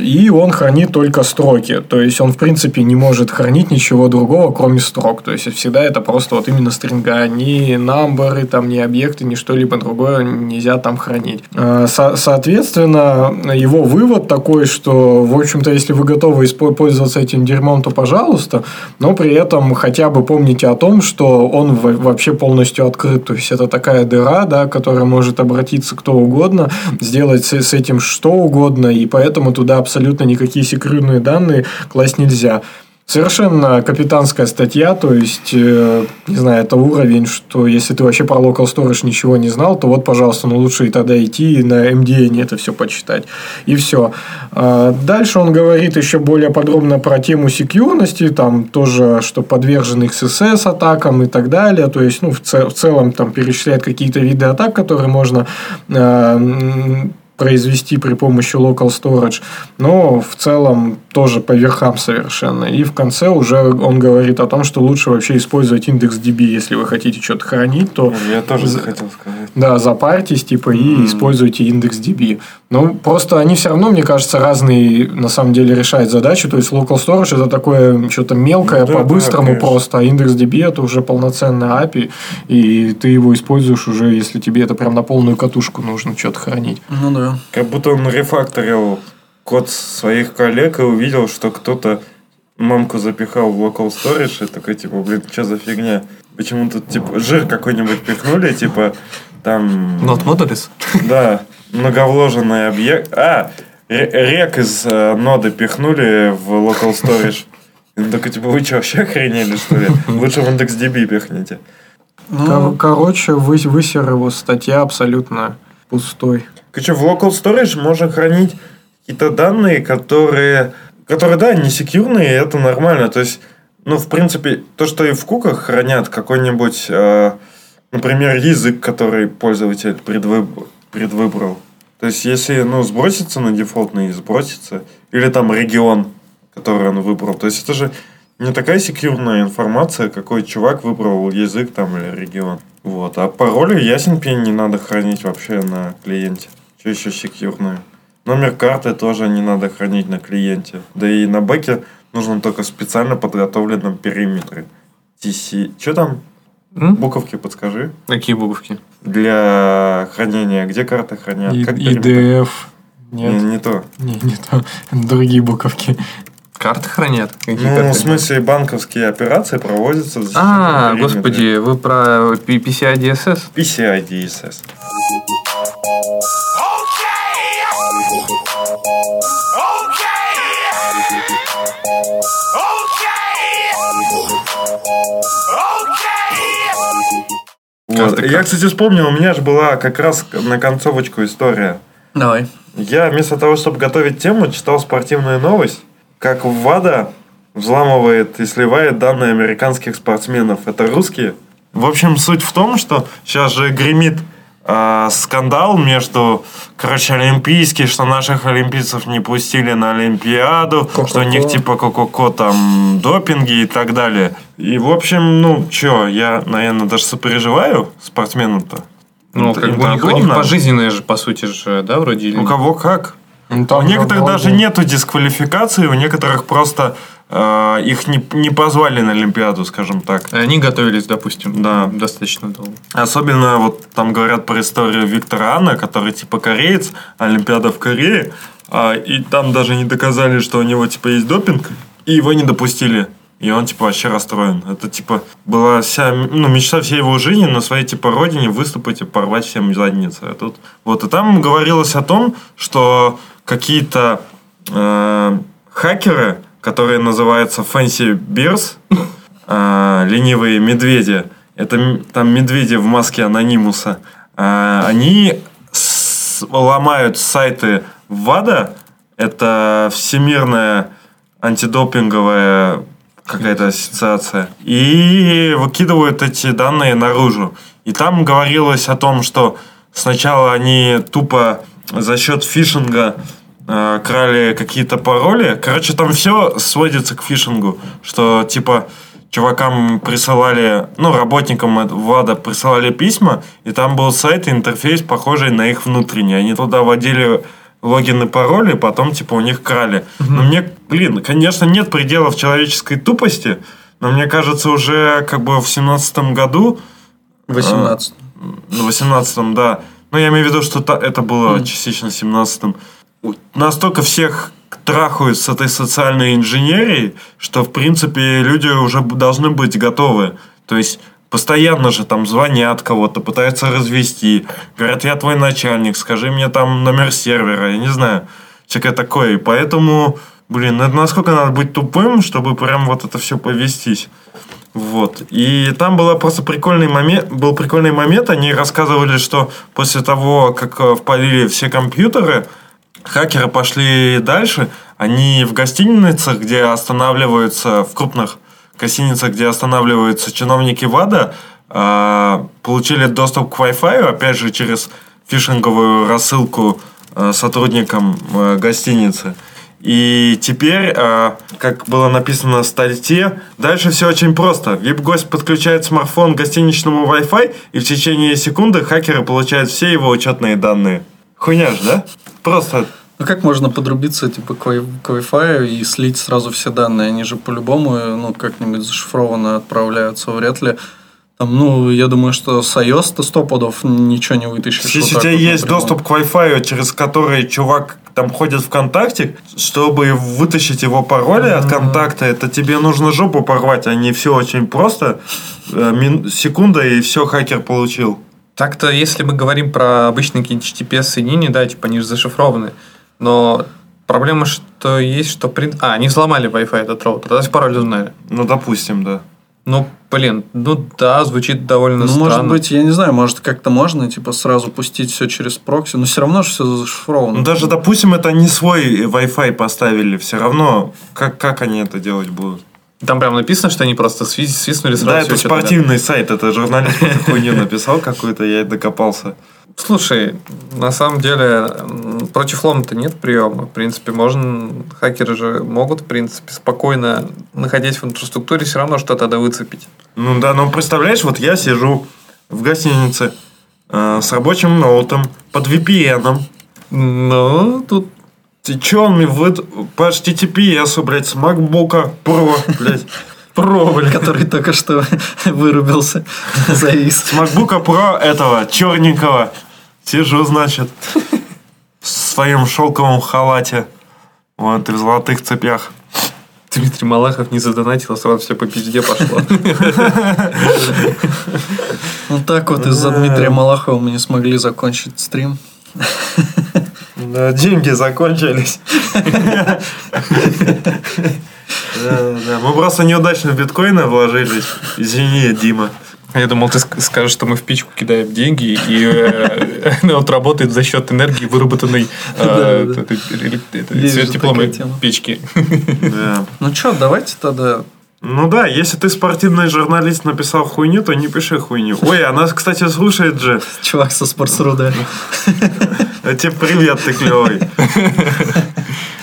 И он хранит только строки. То есть он, в принципе, не может хранить ничего другого, кроме строк. То есть всегда это просто вот именно стринга. Ни намберы, там, ни объекты, ни что-либо другое нельзя там хранить. Э, со- соответственно, его вывод такой, что, в общем-то, если вы готовы пользоваться этим дерьмом, то пожалуйста, но при этом хотя бы помните о том, что он вообще полностью открыт. То есть это такая дыра, да, которая может обратиться кто угодно, сделать с этим что угодно, и поэтому туда абсолютно никакие секретные данные класть нельзя. Совершенно капитанская статья, то есть, э, не знаю, это уровень, что если ты вообще про Local Storage ничего не знал, то вот, пожалуйста, ну лучше и тогда идти и на MDN это все почитать. И все. Дальше он говорит еще более подробно про тему секьюрности, там тоже, что подвержены XSS атакам и так далее. То есть, ну, в, цел- в целом там перечисляет какие-то виды атак, которые можно э, произвести при помощи local storage, но в целом тоже по верхам совершенно. И в конце уже он говорит о том, что лучше вообще использовать индекс DB, если вы хотите что-то хранить, то Я тоже захотел сказать. да, запарьтесь, типа, и используйте индекс DB. Ну, просто они все равно, мне кажется, разные, на самом деле, решают задачу. То есть, local storage это такое что-то мелкое, Ну да, по-быстрому да, просто, а индекс DB это уже полноценный API, и ты его используешь уже, если тебе это прям на полную катушку нужно что-то хранить. Ну да. Как будто он рефакторил код своих коллег и увидел, что кто-то мамку запихал в local storage и такой, типа, блин, что за фигня? Почему тут, типа, жир какой-нибудь пихнули, типа, там... Not modules? Да, многовложенный объект. А, ре- рек из э, ноды пихнули в local storage. И он такой, типа, вы что, вообще охренели, что ли? Лучше в индекс DB пихните. Ну, Кор- Короче, вы, высер его статья абсолютно пустой. Короче, в local storage можно хранить какие-то данные, которые, которые, да, не секьюрные, и это нормально. То есть, ну, в принципе, то, что и в куках хранят какой-нибудь, э, например, язык, который пользователь предвыб- предвыбрал. То есть, если, ну, сбросится на дефолтный, сбросится. Или там регион, который он выбрал. То есть, это же не такая секьюрная информация, какой чувак выбрал язык там или регион. Вот. А пароли ясен пень не надо хранить вообще на клиенте. Что еще секьюрное? Номер карты тоже не надо хранить на клиенте. Да и на бэке нужно только в специально подготовленном периметре. TC... Что там? М? Буковки подскажи. Какие буковки? Для хранения. Где карты хранят? И, Как периметр? IDF. Не, Нет, не то. не, не то. Другие буковки. Карты хранят? Какие Ну, в смысле, банковские операции проводятся в А, господи, вы про PCI DSS? PCI DSS. Вот. Я, кстати, вспомнил, у меня же была как раз на концовочку история. давай. Я вместо того, чтобы готовить тему, читал спортивную новость, как ВАДА взламывает и сливает данные американских спортсменов. Это русские? В общем, суть в том, что сейчас же гремит а, скандал между, короче, олимпийские, что наших олимпийцев не пустили на Олимпиаду, что у них типа ко-ко-ко там допинги и так далее. И, в общем, ну, чё, я, наверное, даже сопереживаю спортсменам-то. Ну, Это как бы у них, у них удобно. пожизненные же, по сути же, да, вроде? У кого как. Ну, У там некоторых вроде- даже нету дисквалификации, у некоторых просто э, их не, не позвали на Олимпиаду, скажем так. Они готовились, допустим, Да. достаточно долго. Особенно вот там говорят про историю Виктора Анна, который типа кореец, Олимпиада в Корее, а, и там даже не доказали, что у него типа есть допинг, и его не допустили. И он, типа, вообще расстроен. Это, типа, была вся, ну, мечта всей его жизни на своей, типа, родине выступить и порвать всем задницы. А тут, вот, и там говорилось о том, что какие-то э, хакеры, которые называются Fancy Bears, э, ленивые медведи, это там медведи в маске анонимуса, э, они с- ломают сайты ВАДА, это всемирная антидопинговая какая-то ассоциация, и выкидывают эти данные наружу. И там говорилось о том, что сначала они тупо за счет фишинга э, крали какие-то пароли. Короче, там все сводится к фишингу, что типа чувакам присылали, ну, работникам ВАДА присылали письма, и там был сайт и интерфейс, похожий на их внутренний. Они туда вводили логин и пароли, потом, типа, у них крали. Но мне, блин, конечно, нет пределов человеческой тупости, но мне кажется, уже как бы в семнадцатом году 18. на 18-м, да. Ну, я имею в виду, что это было частично в 17-м. У- Настолько всех трахают с этой социальной инженерией, что, в принципе, люди уже должны быть готовы. То есть, постоянно же там звонят кого-то, пытаются развести. Говорят, я твой начальник, скажи мне там номер сервера, я не знаю. Всякое такое. Поэтому, блин, это насколько надо быть тупым, чтобы прям вот это все повестись. Вот. И там была просто прикольный момент, был прикольный момент. Они рассказывали, что после того, как э, впалили все компьютеры, хакеры пошли дальше. Они в гостиницах, где останавливаются, в крупных гостиницах, где останавливаются чиновники ВАДА, э, получили доступ к Wi-Fi, опять же, через фишинговую рассылку э, сотрудникам э, гостиницы. И теперь, как было написано в статье, дальше все очень просто. VIP-гость подключает смартфон к гостиничному Wi-Fi, и в течение секунды хакеры получают все его учетные данные. Хуйня же, да? Просто Ну как можно подрубиться типа к, Wi- к Wi-Fi и слить сразу все данные? Они же по-любому ну, как-нибудь зашифрованно отправляются. Вряд ли. Там, ну, я думаю, что с iOS-то сто пудов ничего не вытащишь. Если вот у тебя вот есть напрямую. доступ к Wi-Fi, через который чувак там ходит в контакте, чтобы вытащить его пароли от контакта, это тебе нужно жопу порвать, а не все очень просто. Э, мин- Секунда, и все хакер получил. Так-то, если мы говорим про обычные какие-нибудь HTTPS-соединения, да, типа они же зашифрованы. Но проблема, что есть, что... прин- А, они взломали Wi-Fi этот роутер, тогда пароль узнали. Ну, допустим, да. Ну, блин, ну да, звучит довольно Ну, странно. может быть, я не знаю, может, как-то можно, типа, сразу пустить все через прокси, но все равно же все зашифровано. Ну, даже, допустим, это не свой Wi-Fi поставили, все равно, как, как они это делать будут? Там прям написано, что они просто сви- свистнули сразу. да, это спортивный сайт, это журналист просто *laughs* хуйню написал какую-то, я и докопался. Слушай, на самом деле против лома-то нет приема. В принципе, можно, хакеры же могут, в принципе, спокойно, находясь в инфраструктуре, все равно что-то да выцепить. Ну да, ну представляешь, вот я сижу в гостинице э, с рабочим ноутом, под VPN. Ну, тут Ты чё он мне выд... по HTTPS, блядь, с MacBook Pro, блядь. Проволь, который только что вырубился, завис. С MacBook Pro этого, черненького. Сижу, значит, в своем шелковом халате. Вот, и в золотых цепях. Дмитрий Малахов не задонатил, а сразу все по пизде пошло. Ну так вот из-за Дмитрия Малахова мы не смогли закончить стрим. Да, деньги закончились. Да, да. Мы просто неудачно в биткоины вложились. Извини, Дима. Я думал, ты ск- скажешь, что мы в печку кидаем деньги, и э, *laughs* она вот работает за счет энергии, выработанной э, тема. печки. *laughs* Ну что, давайте тогда... Ну да, если ты спортивный журналист написал хуйню, то не пиши хуйню. Ой, она, кстати, слушает же. Чувак со Спортсруда. А Тебе привет, ты клевый.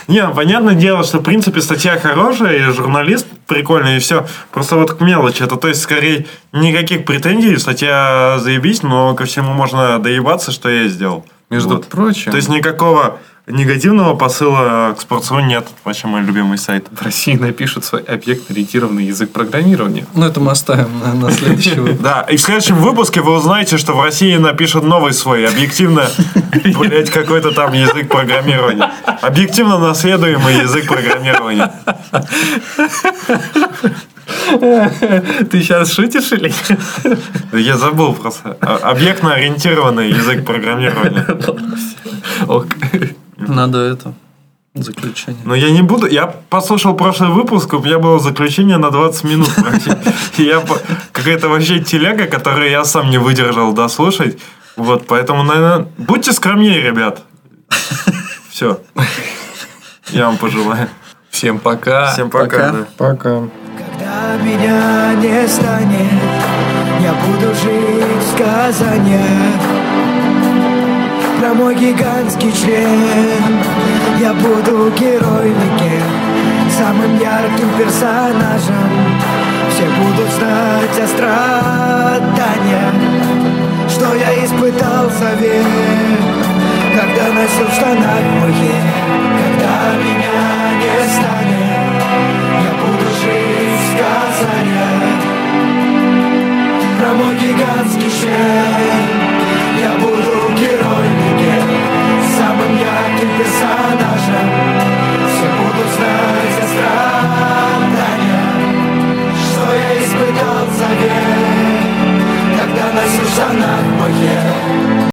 Не, понятное дело, что в принципе статья хорошая, и журналист прикольный, и все. Просто вот к мелочи. Это, то есть, скорее, никаких претензий, статья заебись, но ко всему можно доебаться, что я сделал. Между Вот. прочим, То есть никакого негативного посыла к спортсу нет. Вообще мой любимый сайт. в России напишут свой объектно-ориентированный язык программирования. Ну, это мы оставим на, на следующий выпуск. *laughs* Да, и в следующем выпуске вы узнаете, что в России напишут новый свой, объективно, *laughs* блять, какой-то там язык программирования. Объективно наследуемый язык программирования. Ты сейчас шутишь или Я забыл просто. Объектно-ориентированный язык программирования. *laughs* Ок. Надо это... Заключение. Но я не буду... Я послушал прошлый выпуск, у меня было заключение на 20 минут я какая-то вообще телега, которую я сам не выдержал дослушать. Вот, поэтому, наверное, будьте скромнее, ребят. Все. Я вам пожелаю. Всем пока. Всем пока. Пока. Когда меня не станет, я буду жить в сказаниях это мой гигантский член. Я буду герой Нике Самым ярким персонажем. Все будут знать о страданиях Что я испытал за век Когда носил в штанах мухи Когда меня не станет Я буду жить в сказаниях. Про мой гигантский член Я буду героем героем, ярким персонажем Все будут знать о страданиях Что я испытал за век Когда носил в штанах мой